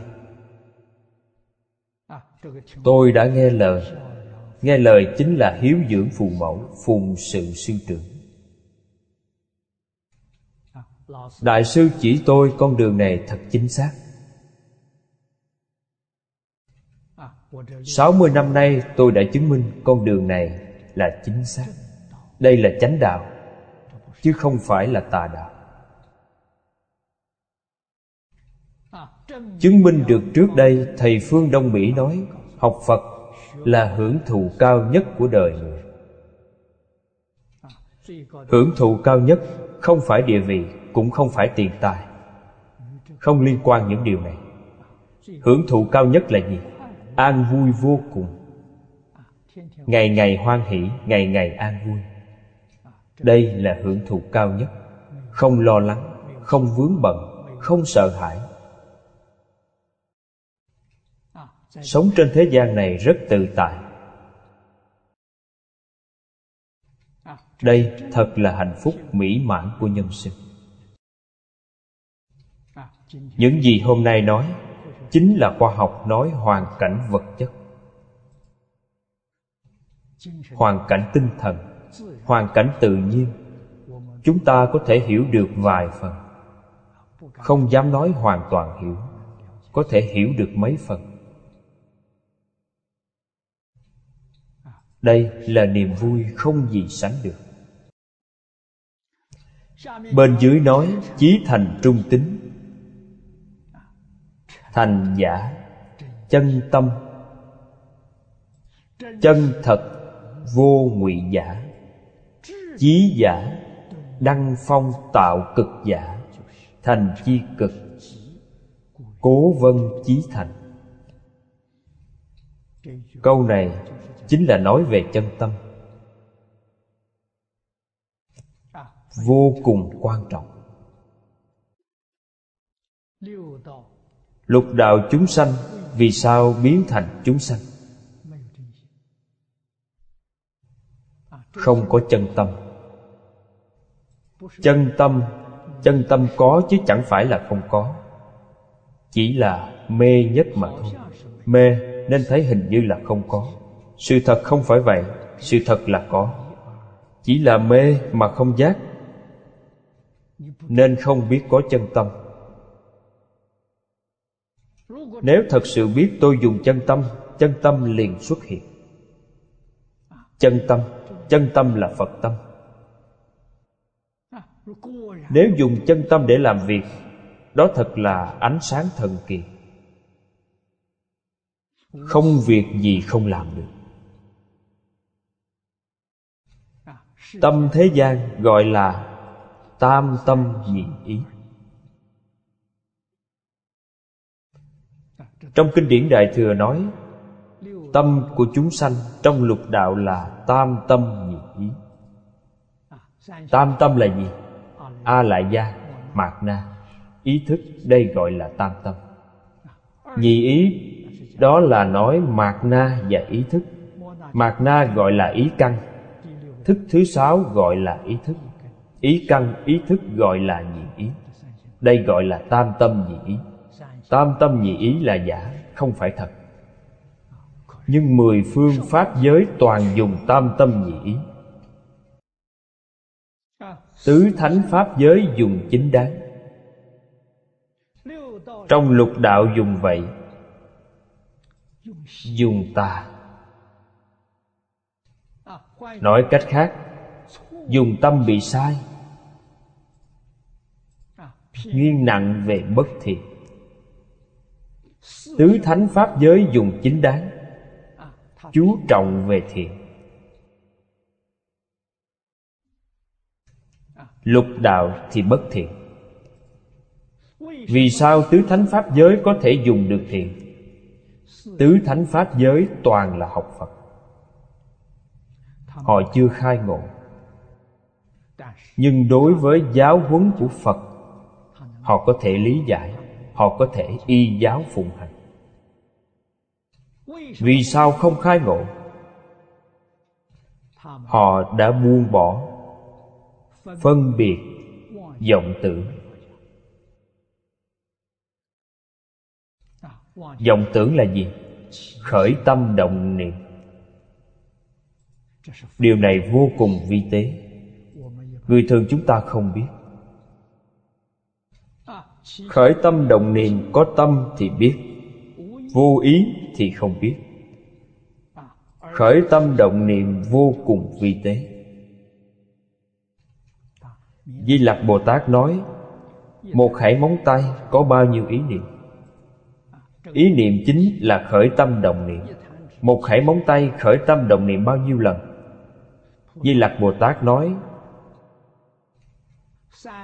S2: Tôi đã nghe lời. Nghe lời chính là hiếu dưỡng phụ mẫu, phùng sự sư trưởng. Đại sư chỉ tôi con đường này thật chính xác. 60 năm nay tôi đã chứng minh con đường này là chính xác. Đây là chánh đạo, Chứ không phải là tà đạo. Chứng minh được trước đây, Thầy Phương Đông Mỹ nói, Học Phật là hưởng thụ cao nhất của đời người. Hưởng thụ cao nhất Không phải địa vị, Cũng không phải tiền tài. Không liên quan những điều này. Hưởng thụ cao nhất là gì? An vui vô cùng. Ngày ngày hoan hỷ, ngày ngày an vui. Đây là hưởng thụ cao nhất. Không lo lắng, không vướng bận, không sợ hãi. Sống trên thế gian này rất tự tại. Đây thật là hạnh phúc mỹ mãn của nhân sinh. Những gì hôm nay nói chính là khoa học nói hoàn cảnh vật chất. Hoàn cảnh tinh thần, hoàn cảnh tự nhiên, chúng ta có thể hiểu được vài phần. Không dám nói hoàn toàn hiểu, có thể hiểu được mấy phần. Đây là niềm vui không gì sánh được. Bên dưới nói chí thành trung tính thành giả. Chân tâm. Chân thật, vô ngụy giả. Chí giả, đăng phong tạo cực giả. Thành chi cực. Cố vân chí thành. Câu này chính là nói về chân tâm. Vô cùng quan trọng. Lục đạo chúng sanh, Vì sao biến thành chúng sanh? Không có chân tâm. Chân tâm Chân tâm có chứ chẳng phải là không có. Chỉ là mê nhất mà thôi. Mê nên thấy hình như là không có. Sự thật không phải vậy, Sự thật là có. Chỉ là mê mà không giác. Nên không biết có chân tâm. Nếu thật sự biết tôi dùng chân tâm Chân tâm liền xuất hiện. Chân tâm Chân tâm là Phật tâm. Nếu dùng chân tâm để làm việc, Đó thật là ánh sáng thần kỳ. Không việc gì không làm được. Tâm thế gian gọi là Tam tâm nhị ý. Trong kinh điển Đại Thừa nói Tâm của chúng sanh trong lục đạo là tam tâm nhị ý. Tam tâm là gì? A lại gia, mạt na. Ý thức đây gọi là tam tâm. Nhị ý đó là nói mạt na và ý thức. Mạt na gọi là ý căn. Thức thứ sáu gọi là ý thức. Ý căn, ý thức gọi là nhị ý. Đây gọi là tam tâm nhị ý. Tam tâm nhị ý là giả, không phải thật. Nhưng mười phương pháp giới toàn dùng tam tâm nhị ý. Tứ thánh pháp giới dùng chính đáng. Trong lục đạo dùng vậy Dùng ta Nói cách khác Dùng tâm bị sai. Nghiêng nặng về bất thiện. Tứ thánh pháp giới dùng chính đáng. Chú trọng về thiện. Lục đạo thì bất thiện. Vì sao tứ thánh pháp giới có thể dùng được thiện? Tứ thánh pháp giới toàn là học Phật. Họ chưa khai ngộ. Nhưng đối với giáo huấn của Phật, Họ có thể lý giải, Họ có thể y giáo phụng hành. Vì sao không khai ngộ? Họ đã buông bỏ Phân biệt vọng tưởng. Vọng tưởng là gì? Khởi tâm động niệm. Điều này vô cùng vi tế. Người thường chúng ta không biết. Khởi tâm động niệm có tâm thì biết. Vô ý thì không biết. Khởi tâm động niệm vô cùng vi tế. Di lặc bồ tát nói, một hải móng tay có bao nhiêu ý niệm? Ý niệm chính là khởi tâm động niệm. Một khẩy móng tay khởi tâm động niệm bao nhiêu lần? Di Lặc Bồ Tát nói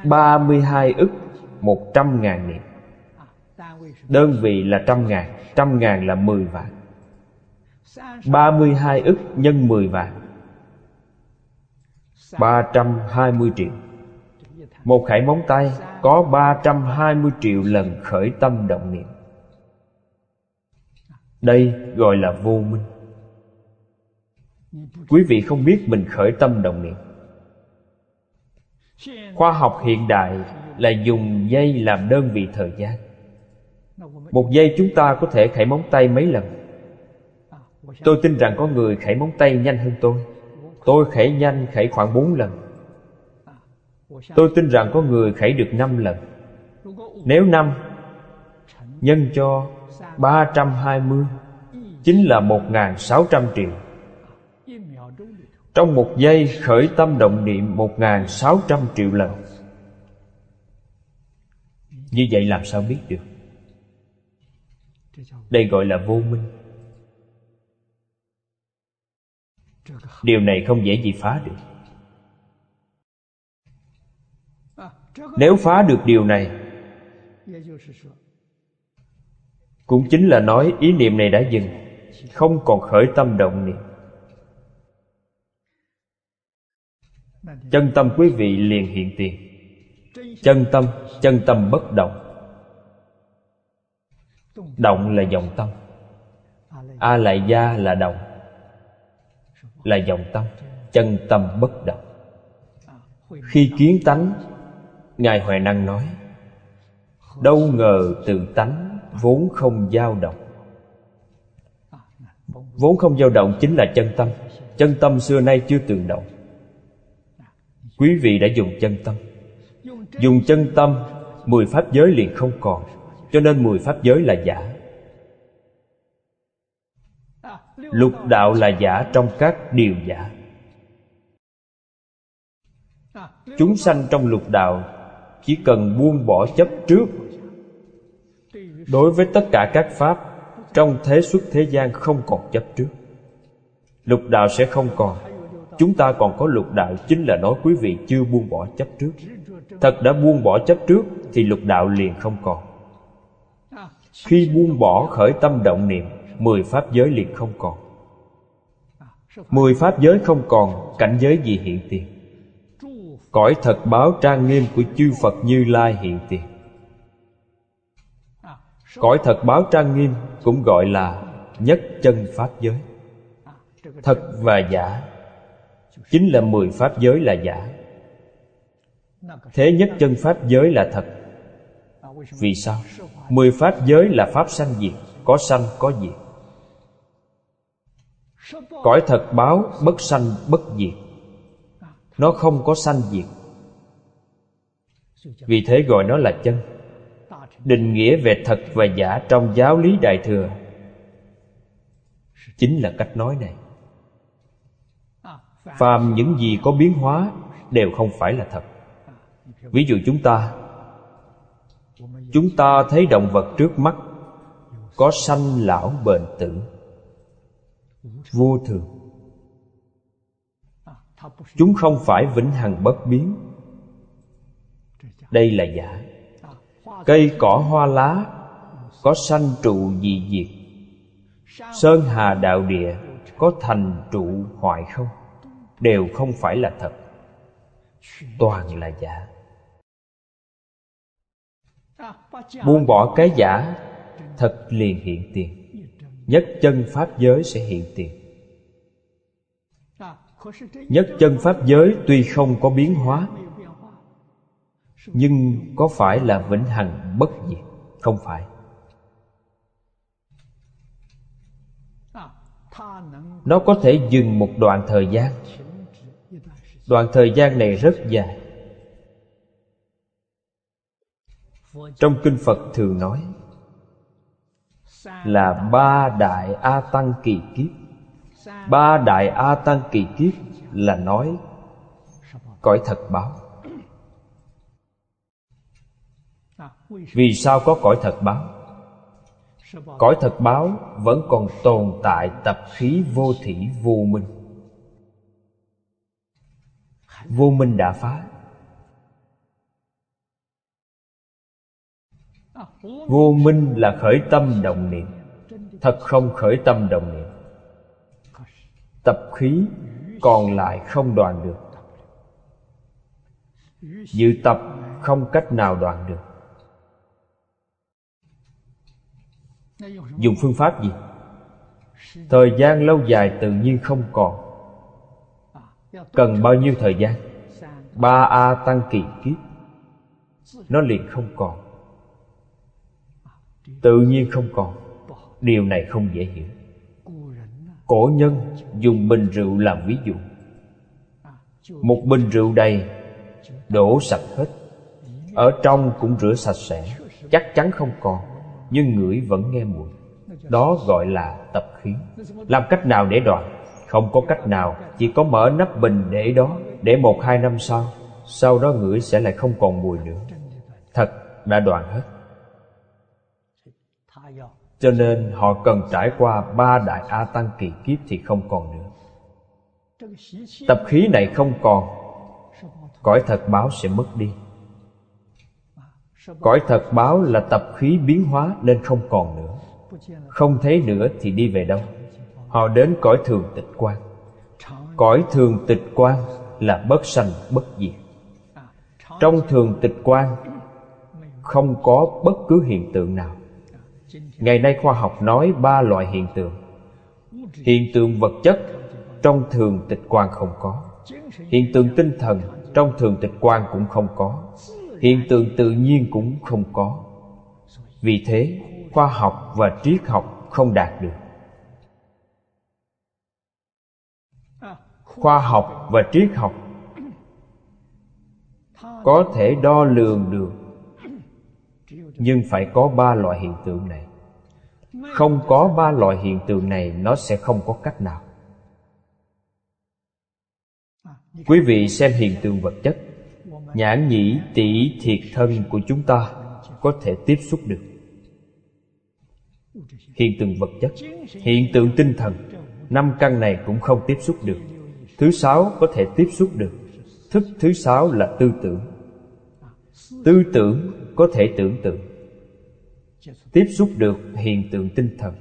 S2: 32 ức một trăm ngàn niệm. Đơn vị là trăm ngàn Trăm ngàn là mười vạn. 32 ức nhân mười vạn. 320 triệu. Một khải móng tay có 320 triệu lần khởi tâm động niệm. Đây gọi là vô minh. Quý vị không biết mình khởi tâm động niệm. Khoa học hiện đại là dùng giây làm đơn vị thời gian một giây chúng ta có thể khẩy móng tay mấy lần. Tôi tin rằng có người khẩy móng tay nhanh hơn tôi. Tôi khẩy nhanh khẩy khoảng bốn lần. Tôi tin rằng có người khẩy được năm lần. Nếu năm, nhân cho 320 Chính là 1.600 triệu. Trong một giây khởi tâm động niệm 1.600 triệu lần. Như vậy làm sao biết được? Đây gọi là vô minh. Điều này không dễ gì phá được. Nếu phá được điều này cũng chính là nói ý niệm này đã dừng không còn khởi tâm động niệm. Chân tâm quý vị liền hiện tiền. Chân tâm chân tâm bất động động là dòng tâm. A lại gia là động. Là dòng tâm. Chân tâm bất động. Khi kiến tánh, ngài huệ năng nói, đâu ngờ tự tánh vốn không dao động. Vốn không dao động chính là chân tâm. Chân tâm xưa nay chưa từng động. Quý vị đã dùng chân tâm. Dùng chân tâm, mười pháp giới liền không còn cho nên mười pháp giới là giả. Lục đạo là giả trong các điều giả. Chúng sanh trong lục đạo chỉ cần buông bỏ chấp trước. Đối với tất cả các pháp, trong thế xuất thế gian không còn chấp trước. Lục đạo sẽ không còn. Chúng ta còn có lục đạo, chính là nói quý vị chưa buông bỏ chấp trước. Thật đã buông bỏ chấp trước thì lục đạo liền không còn khi buông bỏ khởi tâm động niệm, mười pháp giới liền không còn. Mười pháp giới không còn, cảnh giới gì hiện tiền? Cõi thật báo trang nghiêm của chư phật như lai hiện tiền. Cõi thật báo trang nghiêm cũng gọi là nhất chân pháp giới. Thật và giả. Chính là mười pháp giới là giả. Thế nhất chân pháp giới là thật. Vì sao? Mười pháp giới là pháp sanh diệt, có sanh, có diệt. Cõi thật báo, bất sanh, bất diệt. Nó không có sanh diệt. Vì thế gọi nó là chân. Định nghĩa về thật và giả trong giáo lý đại thừa. Chính là cách nói này. Phàm những gì có biến hóa đều không phải là thật. Ví dụ chúng ta chúng ta thấy động vật trước mắt, có sanh lão bệnh tử vô thường. Chúng không phải vĩnh hằng bất biến. Đây là giả. Cây, cỏ, hoa lá có sanh trụ dị diệt. Sơn hà đạo địa có thành trụ hoại không? Đều không phải là thật. Toàn là giả buông bỏ cái giả, thật liền hiện tiền. Nhất chân pháp giới sẽ hiện tiền. Nhất chân pháp giới tuy không có biến hóa, nhưng có phải là vĩnh hằng bất diệt? Không phải. Nó có thể dừng một đoạn thời gian. Đoạn thời gian này rất dài. Trong kinh phật thường nói là ba đại a tăng kỳ kiếp. Ba đại a tăng kỳ kiếp là nói cõi thật báo. Vì sao có cõi thật báo? Cõi thật báo vẫn còn tồn tại tập khí vô thủy vô minh. Vô minh đã phá. Vô minh là khởi tâm động niệm. Thật không khởi tâm động niệm. Tập khí còn lại không đoàn được. Dự tập không cách nào đoàn được. Dùng phương pháp gì? Thời gian lâu dài tự nhiên không còn. Cần bao nhiêu thời gian? Ba a tăng kỳ kiếp. Nó liền không còn tự nhiên không còn. Điều này không dễ hiểu. Cổ nhân dùng bình rượu làm ví dụ. Một bình rượu đầy đổ sạch hết. Ở trong cũng rửa sạch sẽ. Chắc chắn không còn, nhưng ngửi vẫn nghe mùi đó gọi là tập khí. Làm cách nào để đoạn? Không có cách nào. Chỉ có mở nắp bình để đó, để một hai năm sau. Sau đó ngửi sẽ lại không còn mùi nữa. Thật, đã đoạn hết cho nên họ cần trải qua ba đại a tăng kỳ kiếp thì không còn nữa. Tập khí này không còn, cõi thật báo sẽ mất đi. Cõi thật báo là tập khí biến hóa nên không còn nữa. Không thấy nữa thì đi về đâu? Họ đến cõi thường tịch quan. Cõi thường tịch quan là bất sanh, bất diệt. Trong thường tịch quan Không có bất cứ hiện tượng nào. Ngày nay khoa học nói ba loại hiện tượng. Hiện tượng vật chất Trong thường tịch quan không có. Hiện tượng tinh thần Trong thường tịch quan cũng không có. Hiện tượng tự nhiên cũng không có. Vì thế, khoa học và triết học không đạt được. Khoa học và triết học có thể đo lường được, nhưng phải có ba loại hiện tượng này không có ba loại hiện tượng này, nó sẽ không có cách nào. Quý vị xem hiện tượng vật chất. Nhãn nhĩ tỷ thiệt thân của chúng ta có thể tiếp xúc được. Hiện tượng vật chất. Hiện tượng tinh thần. Năm căn này cũng không tiếp xúc được. Thứ sáu có thể tiếp xúc được. Thức thứ sáu là tư tưởng. Tư tưởng có thể tưởng tượng tiếp xúc được hiện tượng tinh thần.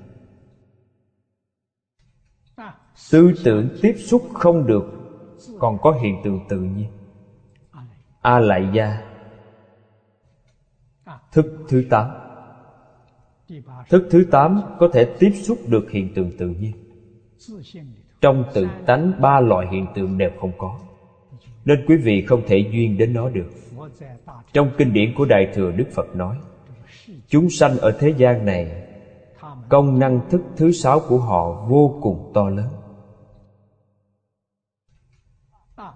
S2: Tư tưởng tiếp xúc không được, còn có hiện tượng tự nhiên. A lại gia thức thứ tám. Thức thứ tám có thể tiếp xúc được hiện tượng tự nhiên. Trong tự tánh, ba loại hiện tượng đều không có, nên quý vị không thể duyên đến nó được. Trong kinh điển của đại thừa đức phật nói chúng sanh ở thế gian này, công năng thức thứ sáu của họ vô cùng to lớn.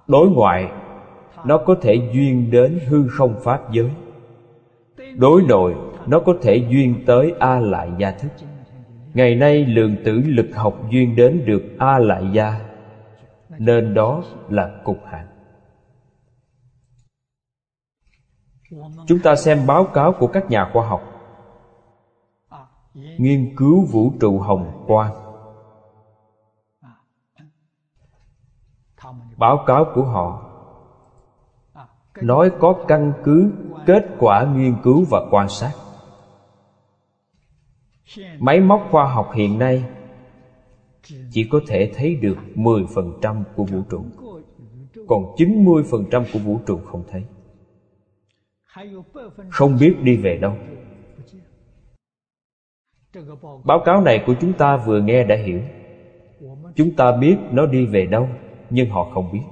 S2: Đối ngoại, nó có thể duyên đến hư không pháp giới. Đối nội, nó có thể duyên tới a lại gia thức. Ngày nay, lượng tử lực học duyên đến được a lại gia nên đó là cục hạn chúng ta xem báo cáo của các nhà khoa học nghiên cứu vũ trụ hồng quang. Báo cáo của họ. Nói có căn cứ, kết quả nghiên cứu và quan sát. Máy móc khoa học hiện nay Chỉ có thể thấy được 10% của vũ trụ. Còn 90% của vũ trụ không thấy. Không biết đi về đâu. Báo cáo này của chúng ta vừa nghe đã hiểu. Chúng ta biết nó đi về đâu, Nhưng họ không biết.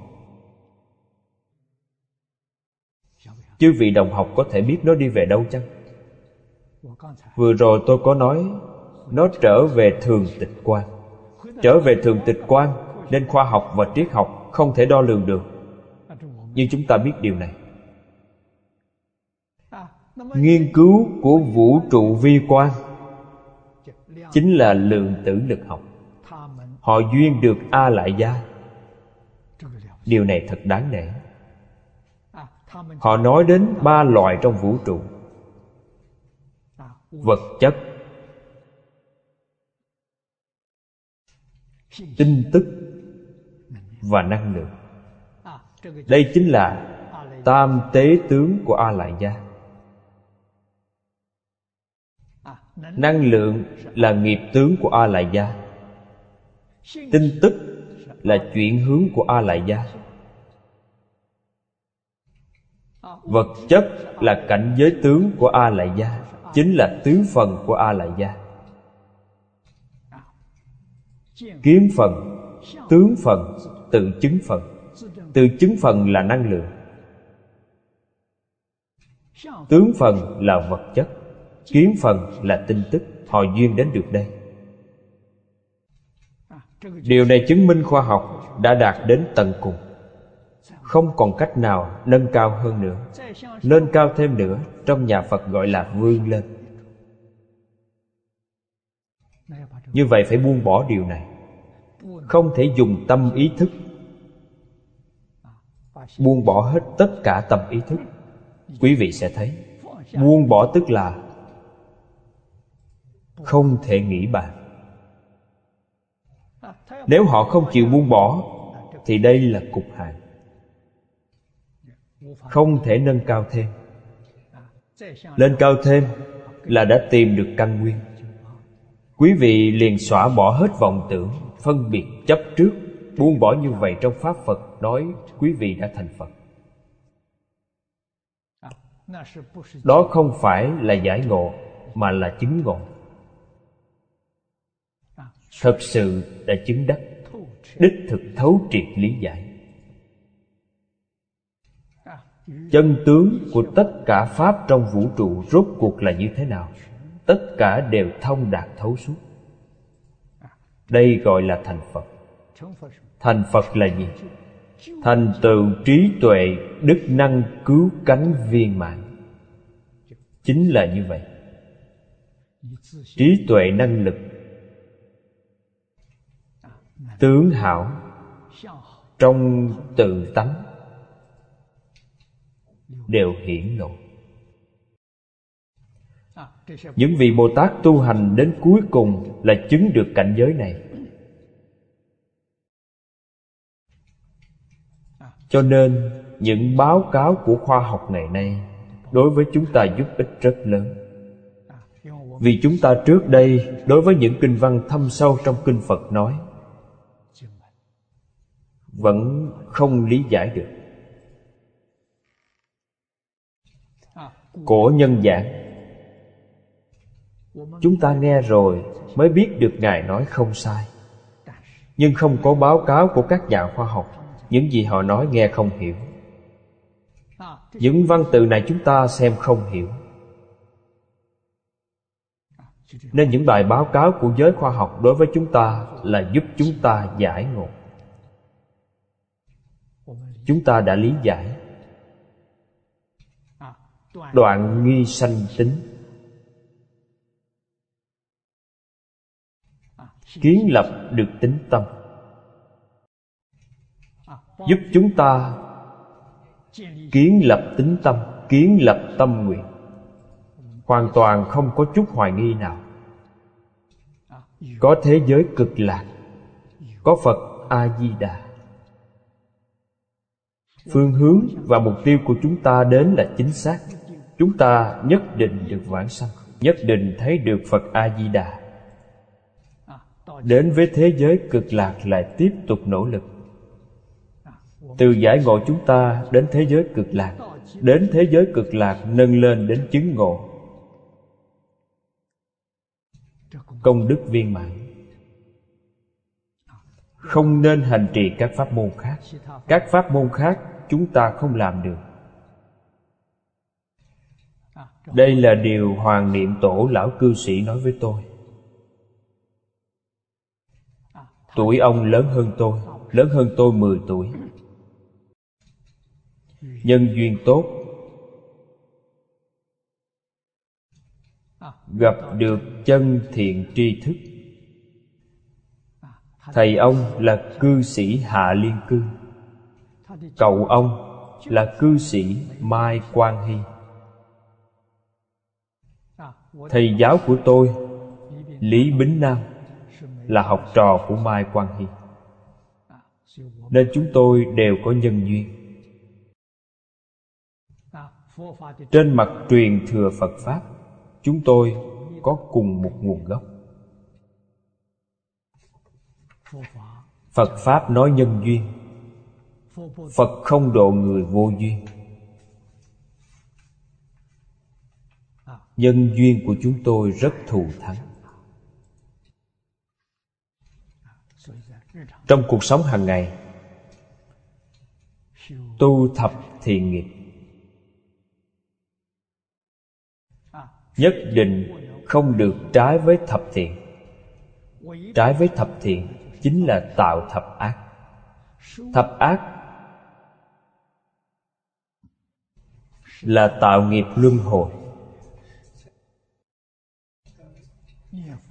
S2: Chư vị đồng học có thể biết nó đi về đâu chăng? Vừa rồi tôi có nói, Nó trở về thường tịch quan. Trở về thường tịch quan, Nên khoa học và triết học không thể đo lường được. Nhưng chúng ta biết điều này. Nghiên cứu của vũ trụ vi quan Chính là lượng tử lực học. Họ duyên được A lại gia. Điều này thật đáng nể. Họ nói đến ba loại trong vũ trụ. Vật chất, tin tức và năng lượng. Đây chính là tam tế tướng của a lại gia. Năng lượng là nghiệp tướng của a La gia tin tức là chuyển hướng của a La gia vật chất là cảnh giới tướng của a La gia chính là tứ phần của a La gia kiến phần, tướng phần, tự chứng phần. Tự chứng phần là năng lượng. Tướng phần là vật chất kiếm phần là tinh tức họ duyên đến được đây. Điều này chứng minh khoa học đã đạt đến tận cùng. Không còn cách nào nâng cao hơn nữa. Nâng cao thêm nữa, trong nhà phật gọi là vươn lên. Như vậy phải buông bỏ điều này. Không thể dùng tâm ý thức. Buông bỏ hết tất cả tâm ý thức. Quý vị sẽ thấy, buông bỏ tức là không thể nghĩ bàn nếu họ không chịu buông bỏ, thì đây là cục hạn không thể nâng cao thêm. Lên cao thêm là đã tìm được căn nguyên. Quý vị liền xóa bỏ hết vọng tưởng, Phân biệt chấp trước, Buông bỏ như vậy trong Pháp Phật Nói quý vị đã thành Phật. Đó không phải là giải ngộ, Mà là chứng ngộ. Thật sự đã chứng đắc. Đích thực thấu triệt lý giải. Chân tướng của tất cả Pháp trong vũ trụ Rốt cuộc là như thế nào? Tất cả đều thông đạt thấu suốt. Đây gọi là thành Phật. Thành Phật là gì? Thành tựu trí tuệ Đức năng cứu cánh viên mãn. Chính là như vậy. Trí tuệ năng lực Tướng hảo Trong tự tánh Đều hiển lộ. Những vị Bồ Tát tu hành đến cuối cùng Là chứng được cảnh giới này. Cho nên, những báo cáo của khoa học ngày nay Đối với chúng ta giúp ích rất lớn. Vì chúng ta trước đây Đối với những kinh văn thâm sâu trong kinh Phật nói vẫn không lý giải được. Cổ nhân giảng Chúng ta nghe rồi mới biết được Ngài nói không sai. Nhưng không có báo cáo của các nhà khoa học, những gì họ nói nghe không hiểu. Những văn từ này chúng ta xem không hiểu. Nên những bài báo cáo của giới khoa học đối với chúng ta là giúp chúng ta giải ngộ chúng ta đã lý giải. Đoạn nghi sanh tính. Kiến lập được tính tâm. Giúp chúng ta kiến lập tính tâm, kiến lập tâm nguyện. Hoàn toàn không có chút hoài nghi nào. Có thế giới cực lạc. Có phật a di đà phương hướng và mục tiêu của chúng ta đến là chính xác. Chúng ta nhất định được vãng sanh, nhất định thấy được phật a di đà đến với thế giới cực lạc lại tiếp tục nỗ lực. Từ giải ngộ chúng ta đến thế giới cực lạc, đến thế giới cực lạc nâng lên đến chứng ngộ. Công đức viên mãn. Không nên hành trì các pháp môn khác. Các pháp môn khác chúng ta không làm được. Đây là điều hoàng niệm tổ lão cư sĩ nói với tôi. Tuổi ông lớn hơn tôi lớn hơn tôi 10 tuổi. Nhân duyên tốt. Gặp được chân thiện tri thức. Thầy ông là cư sĩ hạ liên cư cậu ông là cư sĩ mai quang hy. Thầy giáo của tôi, lý bính nam, là học trò của mai quang hy. Nên chúng tôi đều có nhân duyên. Trên mặt truyền thừa phật pháp, chúng tôi có cùng một nguồn gốc. Phật pháp nói nhân duyên phật không độ người vô duyên. Nhân duyên của chúng tôi rất thù thắng. Trong cuộc sống hàng ngày, tu thập thiện nghiệp, nhất định không được trái với thập thiện. Trái với thập thiện chính là tạo thập ác. Thập ác là tạo nghiệp luân hồi.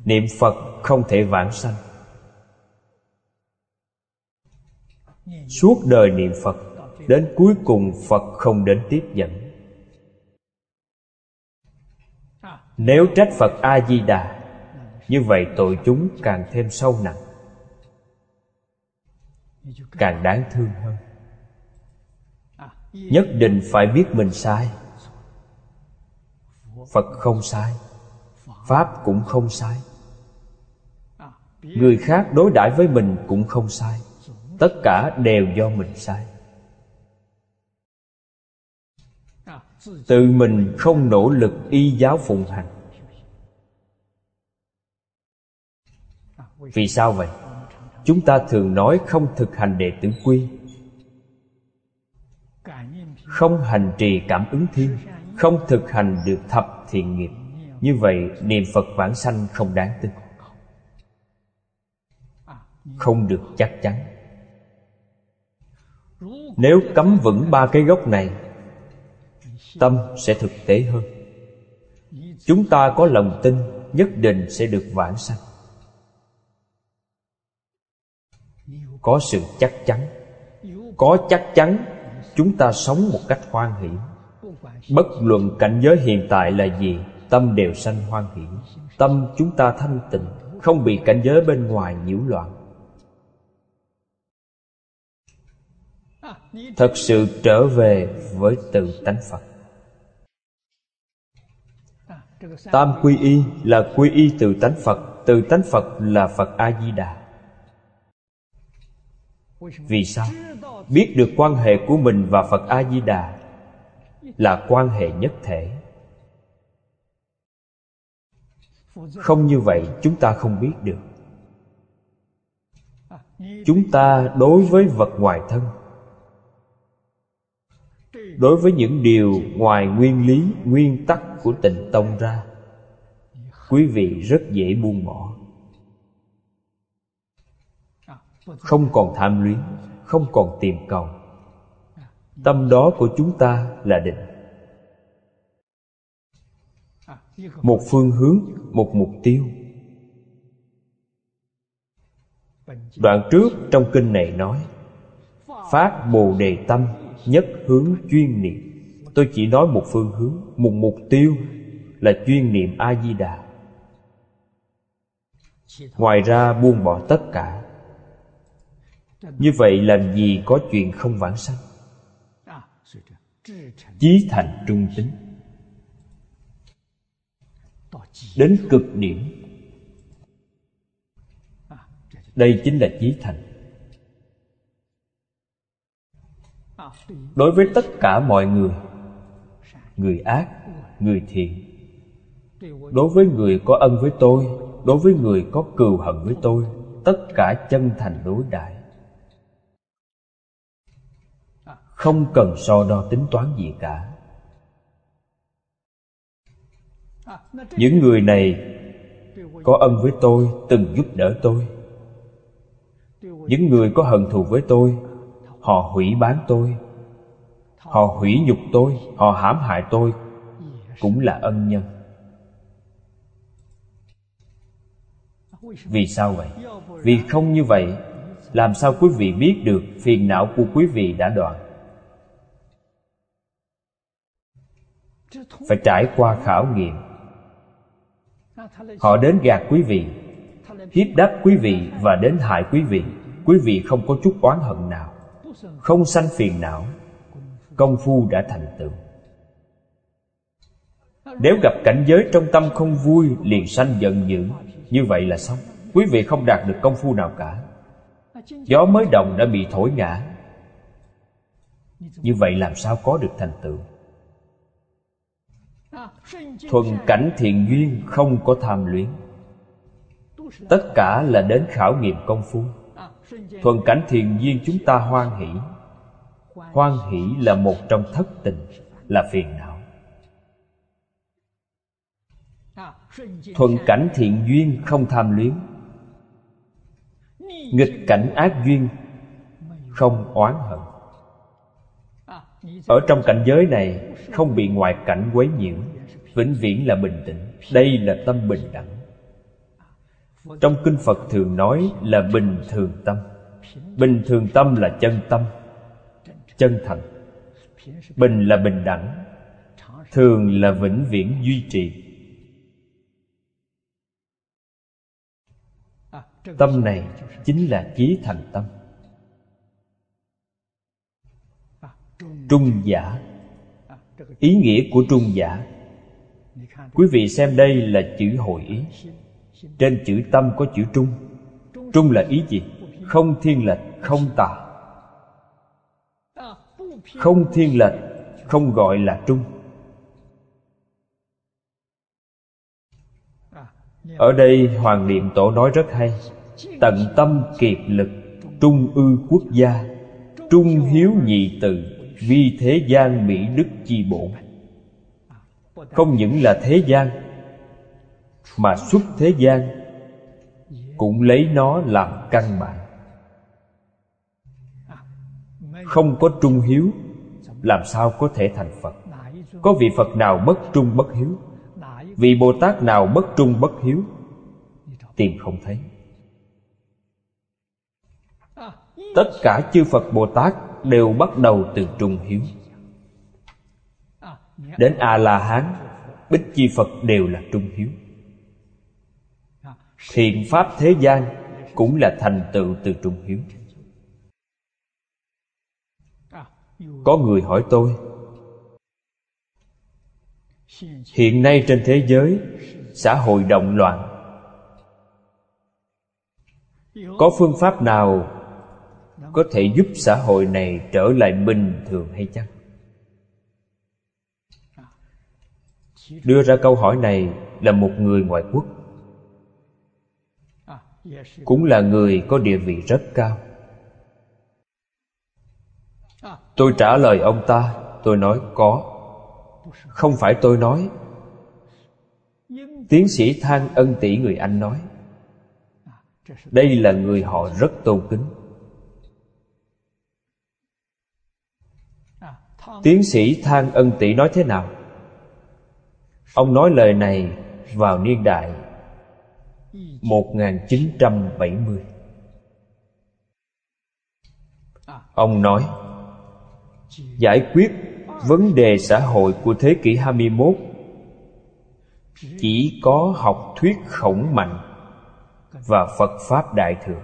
S2: Niệm phật không thể vãng sanh. Suốt đời niệm phật, đến cuối cùng phật không đến tiếp dẫn. Nếu trách Phật A-di-đà Như vậy tội chúng càng thêm sâu nặng, Càng đáng thương hơn. Nhất định phải biết mình sai. Phật không sai. Pháp cũng không sai. Người khác đối đãi với mình cũng không sai. Tất cả đều do mình sai. Tự mình không nỗ lực y giáo phụng hành. Vì sao vậy? Chúng ta thường nói không thực hành đệ tử quy không hành trì cảm ứng thiên, không thực hành được thập thiện nghiệp. Như vậy, niệm phật vãng sanh không đáng tin. Không được chắc chắn. Nếu cấm vững ba cái gốc này, tâm sẽ thực tế hơn. Chúng ta có lòng tin, nhất định sẽ được vãng sanh. Có sự chắc chắn. Có chắc chắn chúng ta sống một cách hoan hỷ. Bất luận cảnh giới hiện tại là gì, tâm đều sanh hoan hỷ. Tâm chúng ta thanh tịnh, không bị cảnh giới bên ngoài nhiễu loạn. Thật sự trở về với tự tánh phật. Tam quy y là quy y từ tánh phật, từ tánh phật là phật a di đà vì sao? Biết được quan hệ của mình và phật a di đà là quan hệ nhất thể. Không như vậy, chúng ta không biết được. Chúng ta đối với vật ngoài thân, đối với những điều ngoài nguyên lý, nguyên tắc của tịnh tông ra, quý vị rất dễ buông bỏ. Không còn tham luyến, không còn tìm cầu. Tâm đó của chúng ta là định. Một phương hướng, một mục tiêu. Đoạn trước trong kinh này nói, phát bồ đề tâm nhất hướng chuyên niệm. Tôi chỉ nói một phương hướng, một mục tiêu là chuyên niệm a di đà. Ngoài ra buông bỏ tất cả như vậy làm gì có chuyện không vãng sanh? Chí thành trung tính. Đến cực điểm. Đây chính là chí thành. Đối với tất cả mọi người người ác, người thiện, đối với người có ân với tôi, đối với người có cừu hận với tôi, tất cả chân thành đối đại. Không cần so đo tính toán gì cả. Những người này có ân với tôi, từng giúp đỡ tôi. Những người có hận thù với tôi, họ hủy bán tôi. Họ hủy nhục tôi, họ hãm hại tôi, cũng là ân nhân. Vì sao vậy? Vì không như vậy, làm sao quý vị biết được phiền não của quý vị đã đoạn? Phải trải qua khảo nghiệm. Họ đến gạt quý vị, hiếp đáp quý vị và đến hại quý vị. Quý vị không có chút oán hận nào, không sanh phiền não. Công phu đã thành tựu. Nếu gặp cảnh giới trong tâm không vui, liền sanh giận dữ. Như vậy là xong. Quý vị không đạt được công phu nào cả. Gió mới động đã bị thổi ngã. Như vậy làm sao có được thành tựu? Thuần cảnh thiện duyên không có tham luyến. Tất cả là đến khảo nghiệm công phu. Thuần cảnh thiện duyên chúng ta hoan hỷ. Hoan hỷ là một trong thất tình, là phiền não. Thuần cảnh thiện duyên không tham luyến. Nghịch cảnh ác duyên không oán hận ở trong cảnh giới này, không bị ngoại cảnh quấy nhiễu, vĩnh viễn là bình tĩnh. Đây là tâm bình đẳng. Trong kinh phật thường nói là bình thường tâm. Bình thường tâm là chân tâm, chân thành. Bình là bình đẳng, thường là vĩnh viễn duy trì. Tâm này chính là chí thành tâm. Trung giả. Ý nghĩa của trung giả. Quý vị xem đây là chữ hội ý. Trên chữ tâm có chữ trung. Trung là ý gì? Không thiên lệch, không tà. Không thiên lệch, không gọi là trung. Ở đây Hoàng Niệm Tổ nói rất hay. Tận tâm kiệt lực Trung ư quốc gia Trung hiếu nhị từ. Vi thế gian mỹ đức chi bổn Không những là thế gian, Mà xuất thế gian Cũng lấy nó làm căn bản. Không có trung hiếu, Làm sao có thể thành Phật? Có vị Phật nào bất trung bất hiếu? Vị Bồ Tát nào bất trung bất hiếu? Tìm không thấy. Tất cả chư Phật Bồ Tát Đều bắt đầu từ trung hiếu. Đến A-la-hán, Bích chi Phật đều là trung hiếu. Thiện Pháp thế gian Cũng là thành tựu từ trung hiếu. Có người hỏi tôi, Hiện nay trên thế giới, Xã hội động loạn, Có phương pháp nào có thể giúp xã hội này trở lại bình thường hay chăng? Đưa ra câu hỏi này là một người ngoại quốc. Cũng là người có địa vị rất cao. Tôi trả lời ông ta Tôi nói có. Không phải tôi nói. Tiến sĩ Thang Ân Tỷ người Anh nói Đây là người họ rất tôn kính Tiến sĩ Thang Ân Tỷ nói thế nào? Ông nói lời này vào niên đại 1970 Ông nói, Giải quyết vấn đề xã hội của thế kỷ 21 Chỉ có học thuyết khổng mạnh Và Phật Pháp Đại Thừa.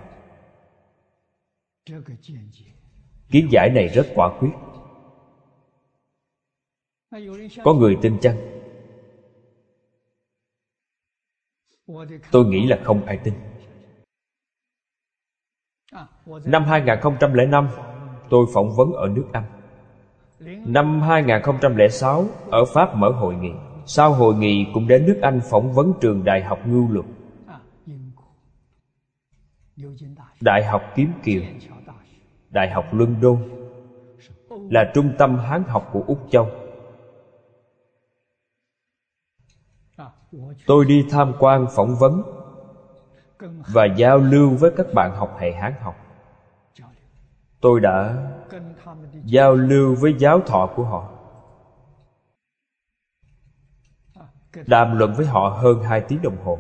S2: Kiến giải này rất quả quyết. Có người tin chăng? Tôi nghĩ là không ai tin. Năm 2005 Tôi phỏng vấn ở nước Anh. Năm 2006 Ở Pháp mở hội nghị. Sau hội nghị, cũng đến nước Anh phỏng vấn trường Đại học Ngưu Luật. Đại học Kiếm Kiều, Đại học luân đôn Là trung tâm Hán học của Úc Châu. Tôi đi tham quan phỏng vấn Và giao lưu với các bạn học hệ Hán học. Tôi đã giao lưu với giáo thọ của họ. Đàm luận với họ hơn hai tiếng đồng hồ.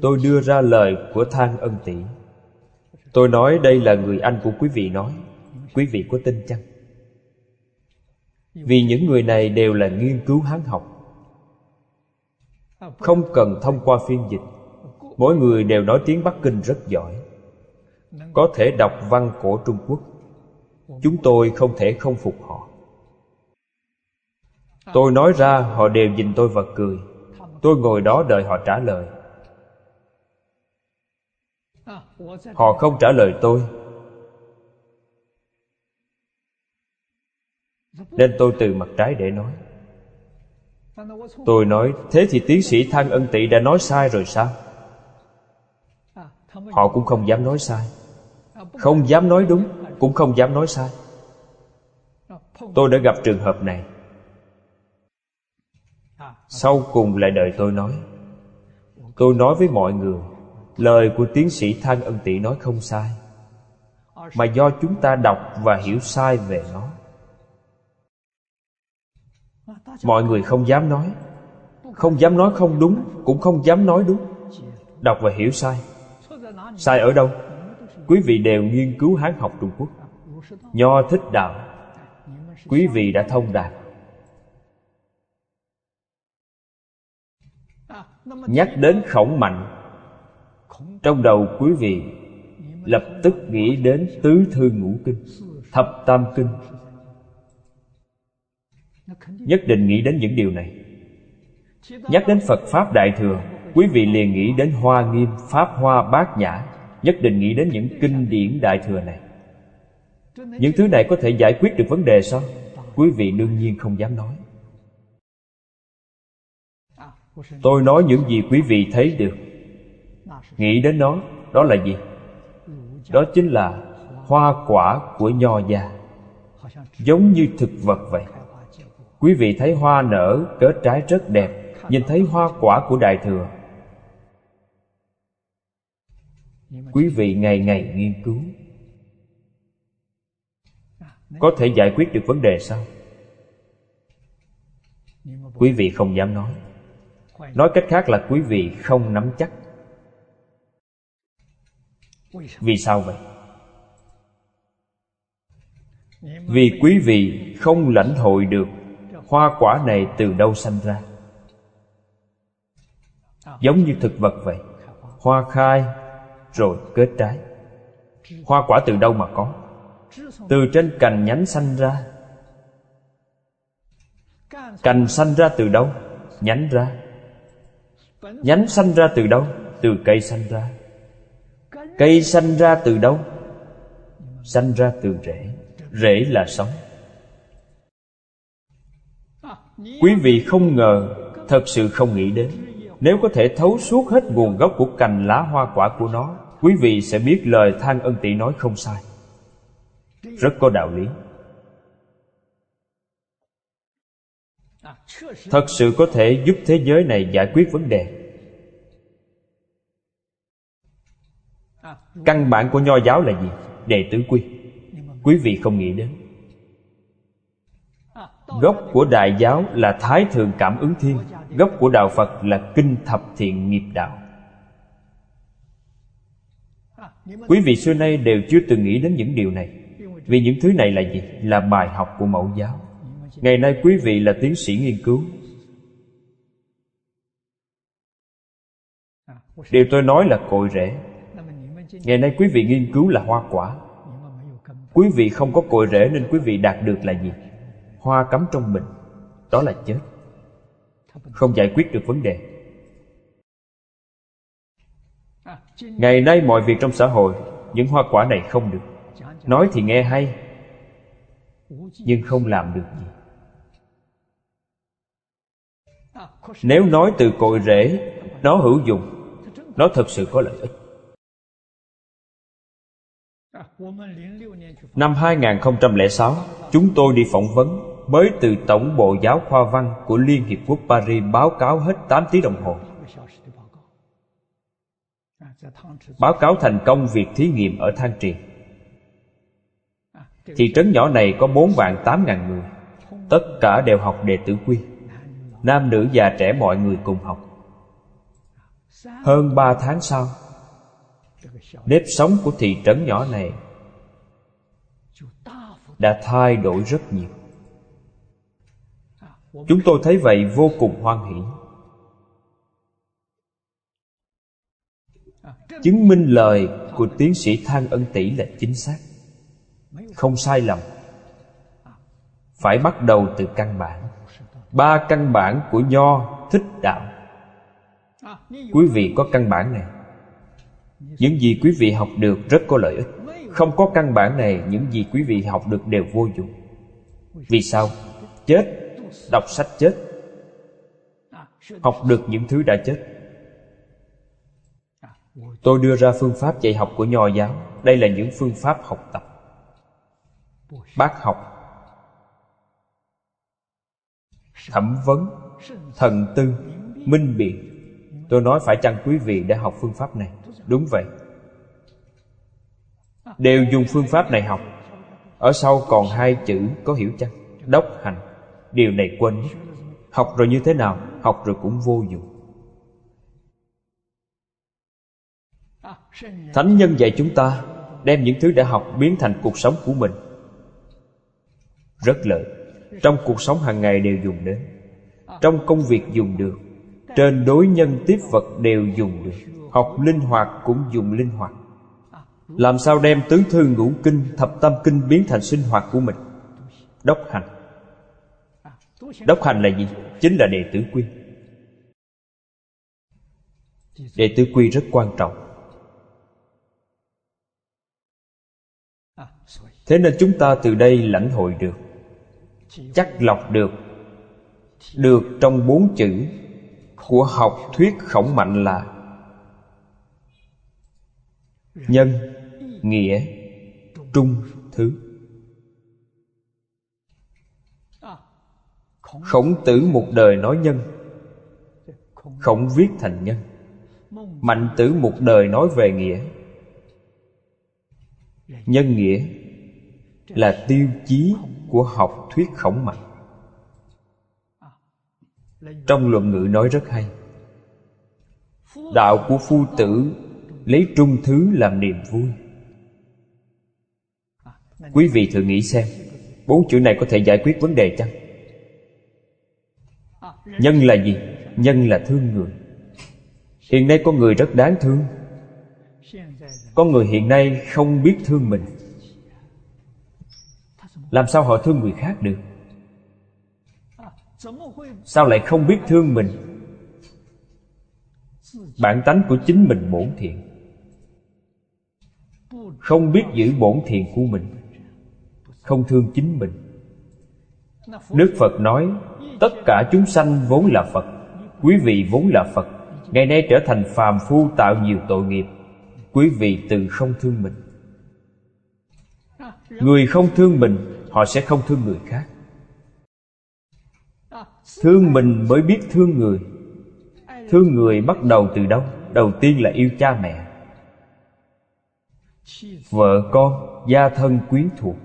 S2: Tôi đưa ra lời của Thang Ân Tỷ Tôi nói đây là người anh của quý vị nói. Quý vị có tin chăng? Vì những người này đều là nghiên cứu hán học. Không cần thông qua phiên dịch, Mỗi người đều nói tiếng Bắc Kinh rất giỏi. Có thể đọc văn cổ Trung Quốc. Chúng tôi không thể không phục họ. Tôi nói ra, họ đều nhìn tôi và cười. Tôi ngồi đó đợi họ trả lời. Họ không trả lời tôi. Nên tôi từ mặt trái để nói. Tôi nói, Thế thì tiến sĩ Thăng Ân Tị đã nói sai rồi sao? Họ cũng không dám nói sai. Không dám nói đúng, Cũng không dám nói sai. Tôi đã gặp trường hợp này. Sau cùng lại đợi tôi nói. Tôi nói với mọi người, Lời của tiến sĩ Thăng Ân Tị nói không sai, Mà do chúng ta đọc và hiểu sai về nó. Mọi người không dám nói. Không dám nói không đúng, Cũng không dám nói đúng. Đọc và hiểu sai. Sai ở đâu? Quý vị đều nghiên cứu Hán học Trung Quốc. Nho thích đạo. Quý vị đã thông đạt. Nhắc đến khổng mạnh, Trong đầu quý vị Lập tức nghĩ đến Tứ Thư Ngũ Kinh, Thập Tam Kinh. Nhất định nghĩ đến những điều này. Nhắc đến Phật Pháp Đại Thừa Quý vị liền nghĩ đến Hoa Nghiêm, Pháp Hoa Bát Nhã. Nhất định nghĩ đến những kinh điển Đại Thừa này. Những thứ này có thể giải quyết được vấn đề sao? Quý vị đương nhiên không dám nói. Tôi nói những gì quý vị thấy được. Nghĩ đến nó Đó là gì? Đó chính là hoa quả của nho già Giống như thực vật vậy. Quý vị thấy hoa nở kết trái rất đẹp. Nhìn thấy hoa quả của Đại Thừa. Quý vị ngày ngày nghiên cứu. Có thể giải quyết được vấn đề sao? Quý vị không dám nói. Nói cách khác là quý vị không nắm chắc. Vì sao vậy? Vì quý vị không lãnh hội được. Hoa quả này từ đâu sanh ra? Giống như thực vật vậy. Hoa khai, rồi kết trái. Hoa quả từ đâu mà có? Từ trên cành nhánh sanh ra. Cành sanh ra từ đâu? Nhánh ra. Nhánh sanh ra từ đâu? Từ cây sanh ra. Cây sanh ra từ đâu? Sanh ra từ rễ. Rễ là sống. Quý vị không ngờ, Thật sự không nghĩ đến. Nếu có thể thấu suốt hết nguồn gốc của cành lá hoa quả của nó, Quý vị sẽ biết lời than ân tỷ nói không sai. Rất có đạo lý. Thật sự có thể giúp thế giới này giải quyết vấn đề. Căn bản của nho giáo là gì? Đệ tứ quy. Quý vị không nghĩ đến. Gốc của đại giáo là Thái thượng Cảm ứng Thiên, Gốc của Đạo Phật là Kinh Thập Thiện Nghiệp Đạo. Quý vị xưa nay đều chưa từng nghĩ đến những điều này. Vì những thứ này là gì? Là bài học của mẫu giáo. Ngày nay quý vị là tiến sĩ nghiên cứu. Điều tôi nói là cội rễ. Ngày nay quý vị nghiên cứu là hoa quả. Quý vị không có cội rễ nên quý vị đạt được là gì? Hoa cắm trong mình, Đó là chết. Không giải quyết được vấn đề. Ngày nay mọi việc trong xã hội, Những hoa quả này không được. Nói thì nghe hay, Nhưng không làm được gì. Nếu nói từ cội rễ, Nó hữu dụng, Nó thật sự có lợi ích. Năm 2006 Chúng tôi đi phỏng vấn. Mới từ Tổng bộ Giáo khoa Văn Của Liên Hiệp Quốc Paris báo cáo hết 8 tiếng đồng hồ. Báo cáo thành công việc thí nghiệm ở Thang Triền Thị trấn nhỏ này có 4 vạn 8 ngàn người. Tất cả đều học đệ tử quy. Nam nữ già trẻ mọi người cùng học. Hơn 3 tháng sau, Nếp sống của thị trấn nhỏ này Đã thay đổi rất nhiều. Chúng tôi thấy vậy vô cùng hoan hỷ. Chứng minh lời của tiến sĩ Thang Ân Tỷ là chính xác. Không sai lầm. Phải bắt đầu từ căn bản. Ba căn bản của Nho thích đạo. Quý vị có căn bản này. Những gì quý vị học được rất có lợi ích. Không có căn bản này, Những gì quý vị học được đều vô dụng. Vì sao? Chết Đọc sách chết. Học được những thứ đã chết. Tôi đưa ra phương pháp dạy học của Nho giáo. Đây là những phương pháp học tập. Bác học. Thẩm vấn. Thần tư. Minh biện. Tôi nói phải chăng quý vị đã học phương pháp này? Đúng vậy. Đều dùng phương pháp này học. Ở sau còn hai chữ có hiểu chăng? Đốc hành. Điều này quên hết. Học rồi như thế nào, Học rồi cũng vô dụng. Thánh nhân dạy chúng ta Đem những thứ đã học biến thành cuộc sống của mình. Rất lợi. Trong cuộc sống hàng ngày đều dùng đến. Trong công việc dùng được. Trên đối nhân tiếp vật đều dùng được. Học linh hoạt cũng dùng linh hoạt. Làm sao đem tứ thư ngũ kinh, Thập tâm kinh biến thành sinh hoạt của mình? Đốc hành Đốc hành là gì? Chính là đệ tử quy. Đệ tứ quy rất quan trọng. Thế nên chúng ta từ đây lãnh hội được, chắc lọc được được trong bốn chữ của học thuyết khổng mạnh là nhân, nghĩa, trung, thứ. Khổng tử một đời nói nhân, khổng viết thành nhân. Mạnh tử một đời nói về nghĩa. Nhân nghĩa là tiêu chí của học thuyết khổng mạnh. Trong luận ngữ nói rất hay. Đạo của phu tử lấy trung thứ làm niềm vui. Quý vị thử nghĩ xem, bốn chữ này có thể giải quyết vấn đề chăng? Nhân là gì? Nhân là thương người. Hiện nay có người rất đáng thương. Có người hiện nay không biết thương mình. Làm sao họ thương người khác được? Sao lại không biết thương mình? Bản tánh của chính mình bổn thiện. Không biết giữ bổn thiện của mình. Không thương chính mình. Đức phật nói tất cả chúng sanh vốn là phật. Quý vị vốn là phật. Ngày nay trở thành phàm phu tạo nhiều tội nghiệp. Quý vị từ không thương mình. Người không thương mình, họ sẽ không thương người khác. Thương mình mới biết thương người. Thương người bắt đầu từ đâu? Đầu tiên là yêu cha mẹ. Vợ con, gia thân quyến thuộc.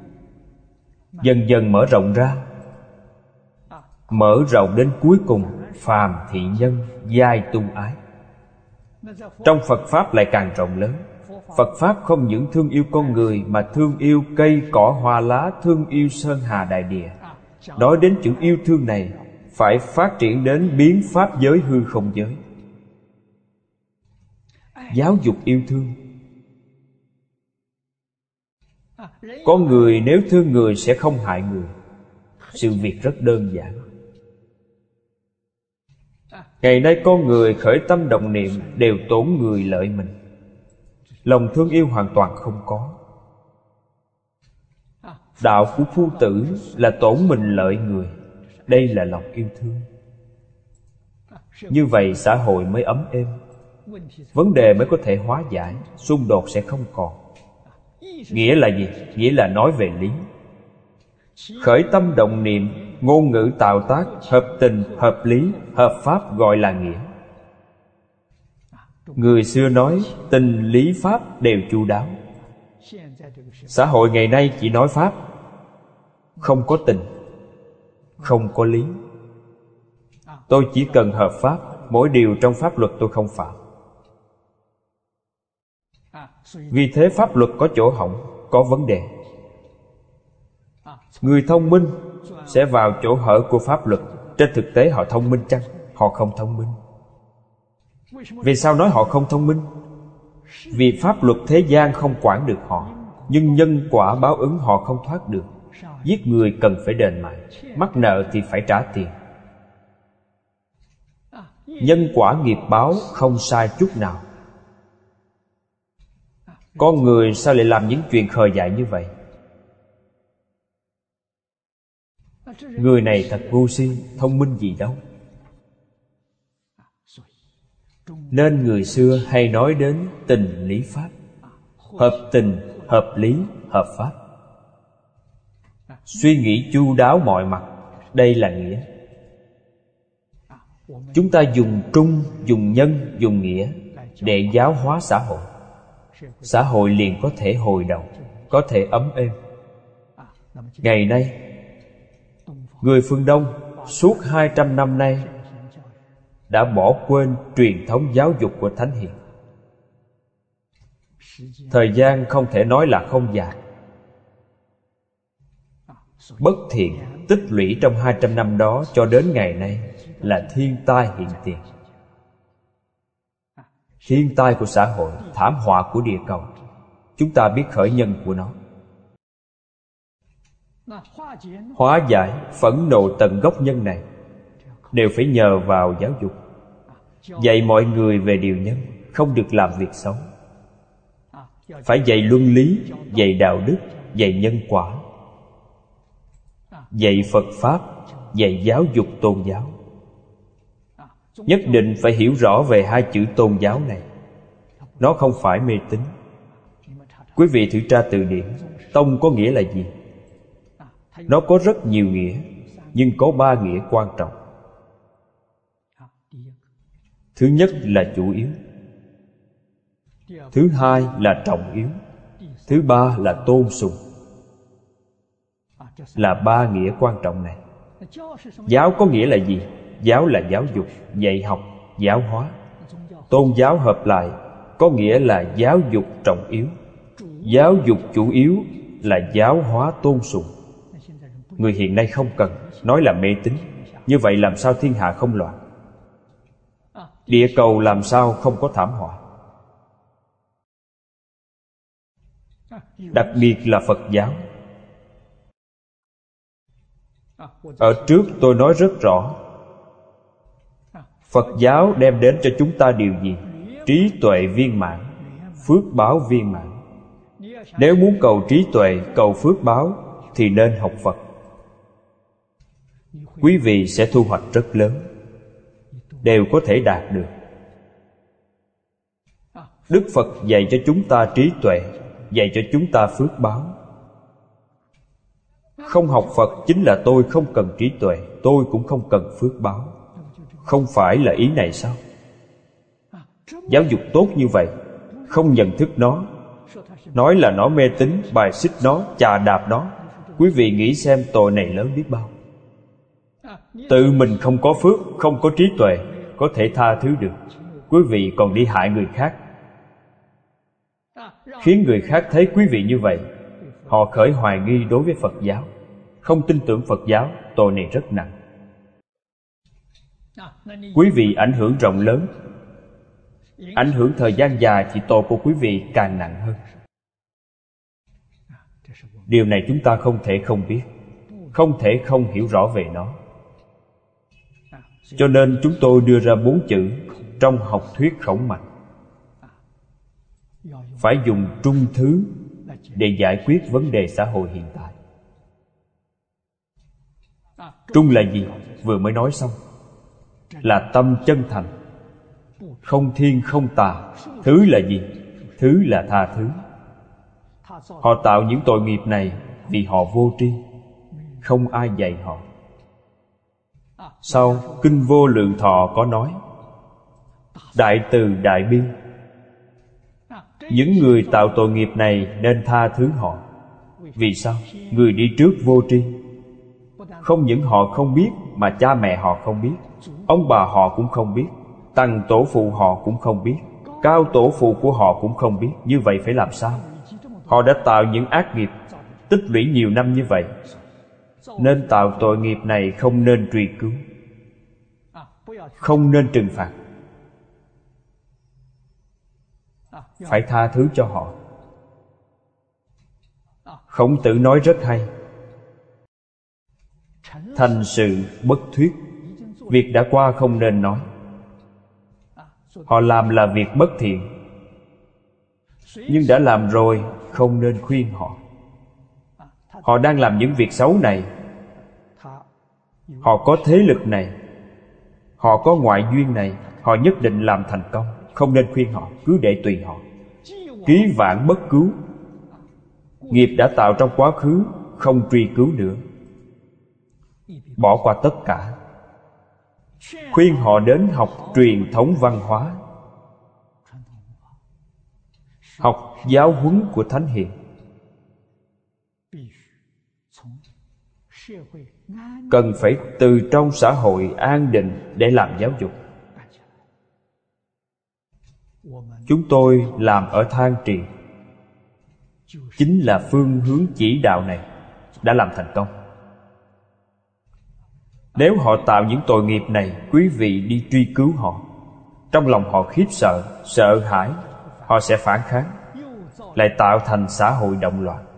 S2: Dần dần mở rộng ra mở rộng đến cuối cùng, phàm thị nhân, giai tu ái. Trong phật pháp lại càng rộng lớn. Phật pháp không những thương yêu con người mà thương yêu cây, cỏ, hoa lá, thương yêu sơn hà đại địa. Nói đến chữ yêu thương này, phải phát triển đến biến pháp giới hư không giới. Giáo dục yêu thương. Con người nếu thương người sẽ không hại người. Sự việc rất đơn giản ngày nay con người khởi tâm động niệm đều tổn người lợi mình. Lòng thương yêu hoàn toàn không có. Đạo của phu tử là tổn mình lợi người. Đây là lòng yêu thương. Như vậy xã hội mới ấm êm. Vấn đề mới có thể hóa giải, xung đột sẽ không còn. Nghĩa là gì? Nghĩa là nói về lý. Khởi tâm động niệm ngôn ngữ tạo tác hợp tình, hợp lý, hợp pháp gọi là nghĩa. Người xưa nói, tình, lý, pháp đều chu đáo. Xã hội ngày nay chỉ nói pháp. Không có tình, không có lý. Tôi chỉ cần hợp pháp, mỗi điều trong pháp luật tôi không phạm. Vì thế pháp luật có chỗ hỏng, có vấn đề. Người thông minh sẽ vào chỗ hở của pháp luật. Trên thực tế họ thông minh chăng? Họ không thông minh. Vì sao nói họ không thông minh? Vì pháp luật thế gian không quản được họ, nhưng nhân quả báo ứng họ không thoát được. Giết người cần phải đền mạng, mắc nợ thì phải trả tiền. Nhân quả nghiệp báo không sai chút nào. Con người sao lại làm những chuyện khờ dại như vậy? Người này thật ngu si, thông minh gì đâu. Nên người xưa hay nói đến tình lý pháp. Hợp tình, hợp lý, hợp pháp. Suy nghĩ chu đáo mọi mặt, đây là nghĩa. Chúng ta dùng trung, dùng nhân, dùng nghĩa để giáo hóa xã hội. Xã hội liền có thể hồi đầu, có thể ấm êm. Ngày nay người phương đông suốt hai trăm năm nay đã bỏ quên truyền thống giáo dục của thánh hiền. Thời gian không thể nói là không dài. Bất thiện tích lũy trong hai trăm năm đó cho đến ngày nay là thiên tai hiện tiền. Thiên tai của xã hội, thảm họa của địa cầu. Chúng ta biết khởi nhân của nó hóa giải, phẫn nộ tận gốc nhân này. Đều phải nhờ vào giáo dục. Dạy mọi người về điều nhân, Không được làm việc xấu. Phải dạy luân lý, Dạy đạo đức, Dạy nhân quả. Dạy Phật Pháp, Dạy giáo dục tôn giáo. Nhất định phải hiểu rõ về hai chữ tôn giáo này. Nó không phải mê tín. Quý vị thử tra từ điển, Tông có nghĩa là gì? Nó có rất nhiều nghĩa Nhưng có ba nghĩa quan trọng. Thứ nhất là chủ yếu. Thứ hai là trọng yếu. Thứ ba là tôn sùng. Là ba nghĩa quan trọng này. Giáo có nghĩa là gì? Giáo là giáo dục, dạy học, giáo hóa. Tôn giáo hợp lại Có nghĩa là giáo dục trọng yếu. Giáo dục chủ yếu là giáo hóa tôn sùng. Người hiện nay không cần Nói là mê tín. Như vậy làm sao thiên hạ không loạn? Địa cầu làm sao không có thảm họa? Đặc biệt là Phật giáo. Ở trước tôi nói rất rõ. Phật giáo đem đến cho chúng ta điều gì? Trí tuệ viên mãn Phước báo viên mãn. Nếu muốn cầu trí tuệ, cầu phước báo Thì nên học Phật. Quý vị sẽ thu hoạch rất lớn, Đều có thể đạt được. Đức Phật dạy cho chúng ta trí tuệ, Dạy cho chúng ta phước báo. Không học Phật chính là tôi không cần trí tuệ, Tôi cũng không cần phước báo. Không phải là ý này sao? Giáo dục tốt như vậy, không nhận thức nó. Nói là nó mê tín, bài xích nó, chà đạp nó. Quý vị nghĩ xem tội này lớn biết bao tự mình không có phước, không có trí tuệ, có thể tha thứ được. Quý vị còn đi hại người khác. Khiến người khác thấy quý vị như vậy, họ khởi hoài nghi đối với phật giáo. Không tin tưởng phật giáo, tội này rất nặng. Quý vị ảnh hưởng rộng lớn. Ảnh hưởng thời gian dài thì tội của quý vị càng nặng hơn. Điều này chúng ta không thể không biết, không thể không hiểu rõ về nó cho nên chúng tôi đưa ra bốn chữ trong học thuyết khổng mạch phải dùng trung thứ để giải quyết vấn đề xã hội hiện tại. Trung là gì? Vừa mới nói xong. Là tâm chân thành. Không thiên, không tà. Thứ là gì? Thứ là tha thứ. Họ tạo những tội nghiệp này vì họ vô tri. Không ai dạy họ sau kinh vô lượng thọ có nói, đại từ đại bi, những người tạo tội nghiệp này nên tha thứ họ. Vì sao? Người đi trước vô tri. Không những họ không biết mà cha mẹ họ không biết, Ông bà họ cũng không biết, Tăng tổ phụ họ cũng không biết, Cao tổ phụ của họ cũng không biết. Như vậy phải làm sao? Họ đã tạo những ác nghiệp, Tích lũy nhiều năm như vậy nên tạo tội nghiệp này không nên truy cứu. Không nên trừng phạt. Phải tha thứ cho họ. Khổng tử nói rất hay. Thành sự bất thuyết. Việc đã qua không nên nói. Họ làm là việc bất thiện. Nhưng đã làm rồi, Không nên khuyên họ. Họ đang làm những việc xấu này. Họ có thế lực này. Họ có ngoại duyên này. Họ nhất định làm thành công. Không nên khuyên họ, Cứ để tùy họ. Ký vạn bất cứu. Nghiệp đã tạo trong quá khứ, Không truy cứu nữa. Bỏ qua tất cả. Khuyên họ đến học truyền thống văn hóa. Học giáo huấn của thánh hiền. Cần phải từ trong xã hội an định để làm giáo dục. Chúng tôi làm ở thang trì chính là phương hướng chỉ đạo này đã làm thành công. Nếu họ tạo những tội nghiệp này Quý vị đi truy cứu họ. Trong lòng họ khiếp sợ, sợ hãi Họ sẽ phản kháng Lại tạo thành xã hội động loạn.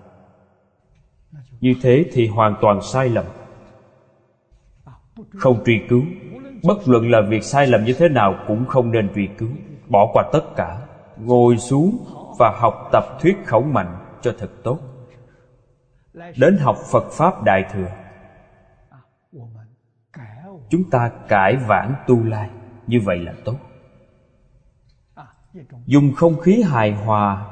S2: Như thế thì hoàn toàn sai lầm. Không truy cứu, Bất luận là việc sai lầm như thế nào Cũng không nên truy cứu, Bỏ qua tất cả, Ngồi xuống và học tập thuyết khẩu mạnh cho thật tốt. Đến học Phật Pháp Đại Thừa, Chúng ta cải vãng tu lai, Như vậy là tốt. Dùng không khí hài hòa,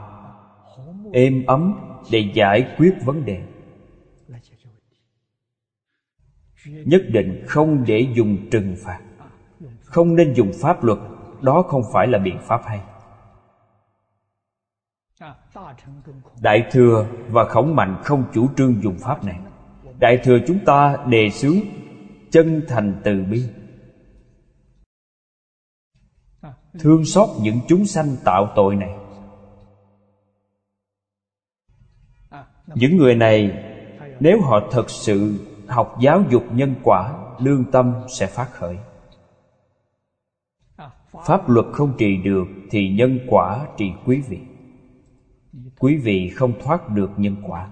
S2: Êm ấm Để giải quyết vấn đề. Nhất định không để dùng trừng phạt. Không nên dùng pháp luật, Đó không phải là biện pháp hay. Đại thừa và khổng mạnh không chủ trương dùng pháp này. Đại thừa chúng ta đề xướng chân thành từ bi. Thương xót những chúng sanh tạo tội này. Những người này, Nếu họ thật sự học giáo dục nhân quả, Lương tâm sẽ phát khởi. Pháp luật không trị được Thì nhân quả trị quý vị. Quý vị không thoát được nhân quả.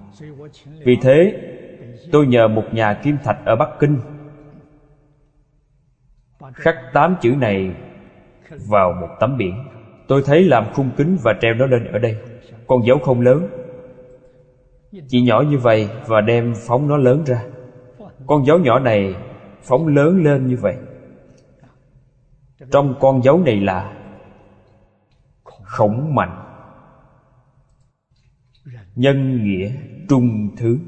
S2: Vì thế, Tôi nhờ một nhà kim thạch ở Bắc Kinh Khắc tám chữ này Vào một tấm biển. Tôi thấy làm khung kính và treo nó lên ở đây. Con dấu không lớn. Chỉ nhỏ như vậy Và đem phóng nó lớn ra. Con dấu nhỏ này Phóng lớn lên như vậy. Trong con dấu này là Khổng mạnh, nhân nghĩa trung thứ,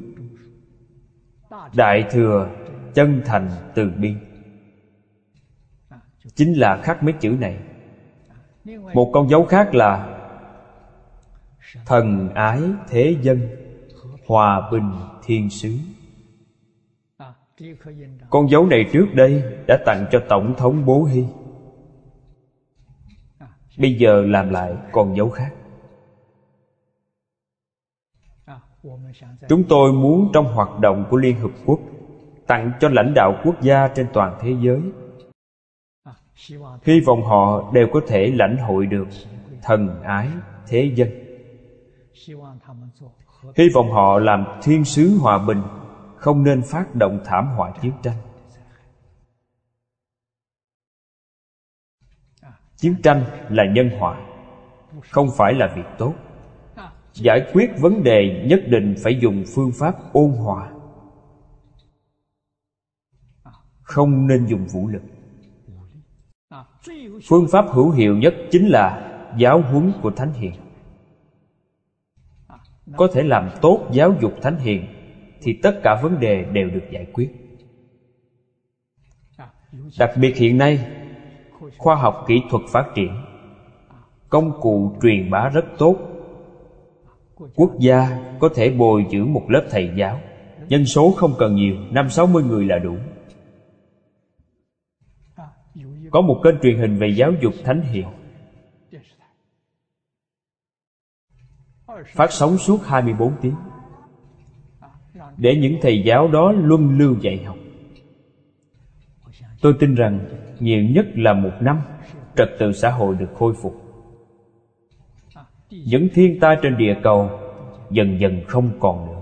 S2: đại thừa chân thành từ bi. Chính là khắc mấy chữ này. Một con dấu khác là thần ái thế dân, hòa bình thiên sứ con dấu này trước đây đã tặng cho tổng thống bố hy. Bây giờ làm lại con dấu khác. Chúng tôi muốn trong hoạt động của Liên Hợp Quốc, Tặng cho lãnh đạo quốc gia trên toàn thế giới. Hy vọng họ đều có thể lãnh hội được Thần ái thế dân. Hy vọng họ làm thiên sứ hòa bình. Không nên phát động thảm họa chiến tranh. Chiến tranh là nhân họa Không phải là việc tốt. Giải quyết vấn đề nhất định phải dùng phương pháp ôn hòa. Không nên dùng vũ lực. Phương pháp hữu hiệu nhất chính là giáo huấn của thánh hiền. Có thể làm tốt giáo dục thánh hiền thì tất cả vấn đề đều được giải quyết. Đặc biệt hiện nay, khoa học kỹ thuật phát triển, công cụ truyền bá rất tốt. Quốc gia có thể bồi dưỡng một lớp thầy giáo, Nhân số không cần nhiều, Năm sáu mươi người là đủ. Có một kênh truyền hình về giáo dục thánh hiền. Phát sóng suốt 24 tiếng. Để những thầy giáo đó luân lưu dạy học. Tôi tin rằng nhiều nhất là một năm, Trật tự xã hội được khôi phục. Những thiên tai trên địa cầu dần dần không còn nữa.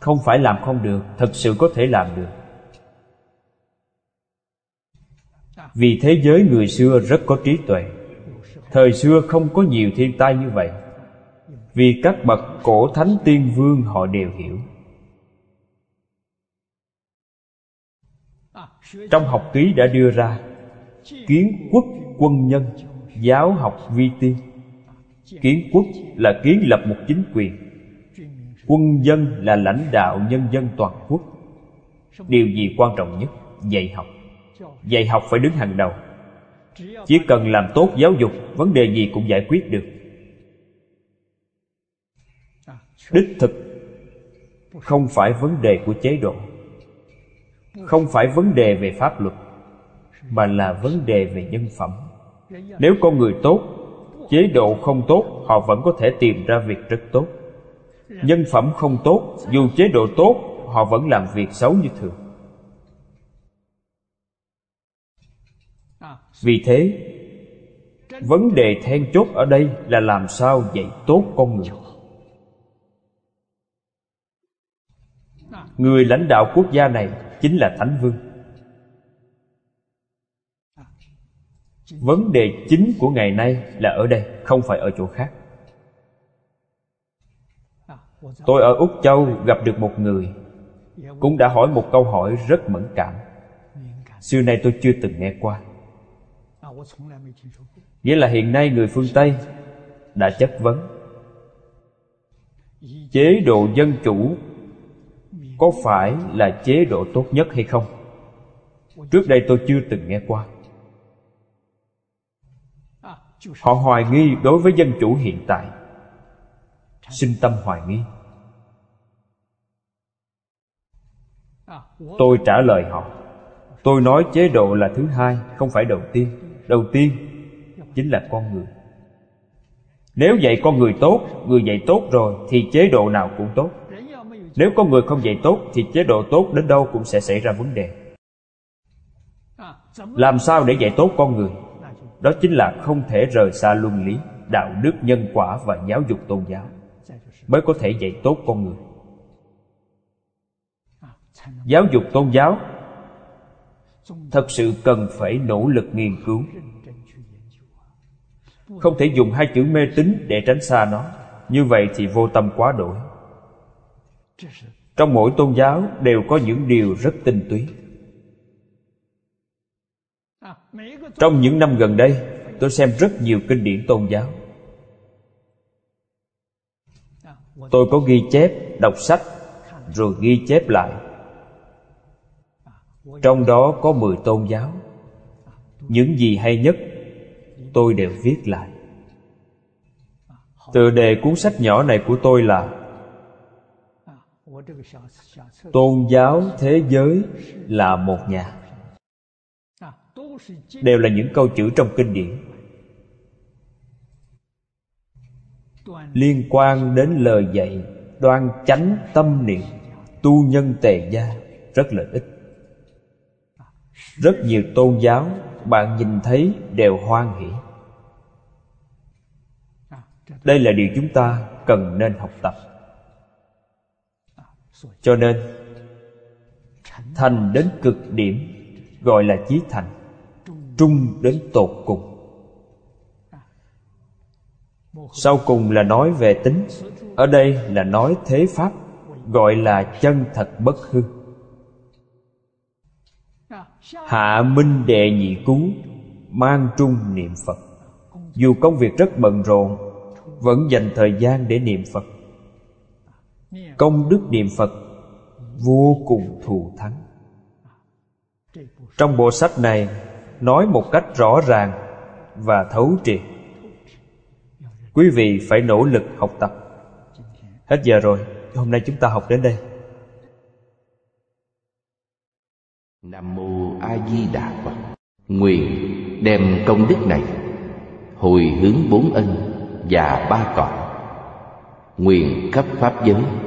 S2: Không phải làm không được, thật sự có thể làm được. Vì thế giới người xưa rất có trí tuệ. Thời xưa không có nhiều thiên tai như vậy vì các bậc cổ thánh tiên vương họ đều hiểu. Trong học ký đã đưa ra, kiến quốc quân nhân, giáo học vi tiên. Kiến quốc là kiến lập một chính quyền, Quân dân là lãnh đạo nhân dân toàn quốc. Điều gì quan trọng nhất? Dạy học. Dạy học phải đứng hàng đầu. Chỉ cần làm tốt giáo dục, Vấn đề gì cũng giải quyết được. Đích thực, Không phải vấn đề của chế độ, Không phải vấn đề về pháp luật, Mà là vấn đề về nhân phẩm. Nếu con người tốt, chế độ không tốt, họ vẫn có thể tìm ra việc rất tốt. Nhân phẩm không tốt, dù chế độ tốt, họ vẫn làm việc xấu như thường. Vì thế, vấn đề then chốt ở đây là làm sao dạy tốt con người. Người lãnh đạo quốc gia này chính là thánh vương. Vấn đề chính của ngày nay là ở đây, không phải ở chỗ khác. Tôi ở úc châu gặp được một người, cũng đã hỏi một câu hỏi rất mẫn cảm. Xưa nay tôi chưa từng nghe qua. Nghĩa là hiện nay người phương tây đã chất vấn. Chế độ dân chủ có phải là chế độ tốt nhất hay không? Trước đây tôi chưa từng nghe qua. Họ hoài nghi đối với dân chủ hiện tại. Sinh tâm hoài nghi. Tôi trả lời họ. Tôi nói chế độ là thứ hai, không phải đầu tiên. Đầu tiên chính là con người. Nếu dạy con người tốt, người dạy tốt rồi thì chế độ nào cũng tốt nếu con người không dạy tốt thì chế độ tốt đến đâu cũng sẽ xảy ra vấn đề. Làm sao để dạy tốt con người? Đó chính là không thể rời xa luân lý, đạo đức, nhân quả và giáo dục tôn giáo mới có thể dạy tốt con người. Giáo dục tôn giáo thật sự cần phải nỗ lực nghiên cứu. Không thể dùng hai chữ mê tín để tránh xa nó. Như vậy thì vô tâm quá đổi trong mỗi tôn giáo đều có những điều rất tinh túy. Trong những năm gần đây, tôi xem rất nhiều kinh điển tôn giáo. Tôi có ghi chép, đọc sách, rồi ghi chép lại. Trong đó có mười tôn giáo. Những gì hay nhất, tôi đều viết lại. Tựa đề cuốn sách nhỏ này của tôi là tôn giáo thế giới là một nhà. Đều là những câu chữ trong kinh điển. Liên quan đến lời dạy, đoan chánh tâm niệm, tu nhân tề gia, rất lợi ích. Rất nhiều tôn giáo, bạn nhìn thấy đều hoan hỷ. Đây là điều chúng ta cần nên học tập cho nên, thành đến cực điểm, gọi là chí thành, trung đến tột cùng. Sau cùng là nói về tính. Ở đây là nói thế pháp, gọi là chân thật bất hư. Hạ minh đệ nhị cú, mang trung niệm phật. Dù công việc rất bận rộn, vẫn dành thời gian để niệm phật công đức niệm phật vô cùng thù thắng. Trong bộ sách này nói một cách rõ ràng và thấu triệt. Quý vị phải nỗ lực học tập. Hết giờ rồi, hôm nay chúng ta học đến đây.
S1: Nam mô a di đà phật. Nguyện đem công đức này hồi hướng bốn ân và ba cõi. Nguyện khắp pháp giới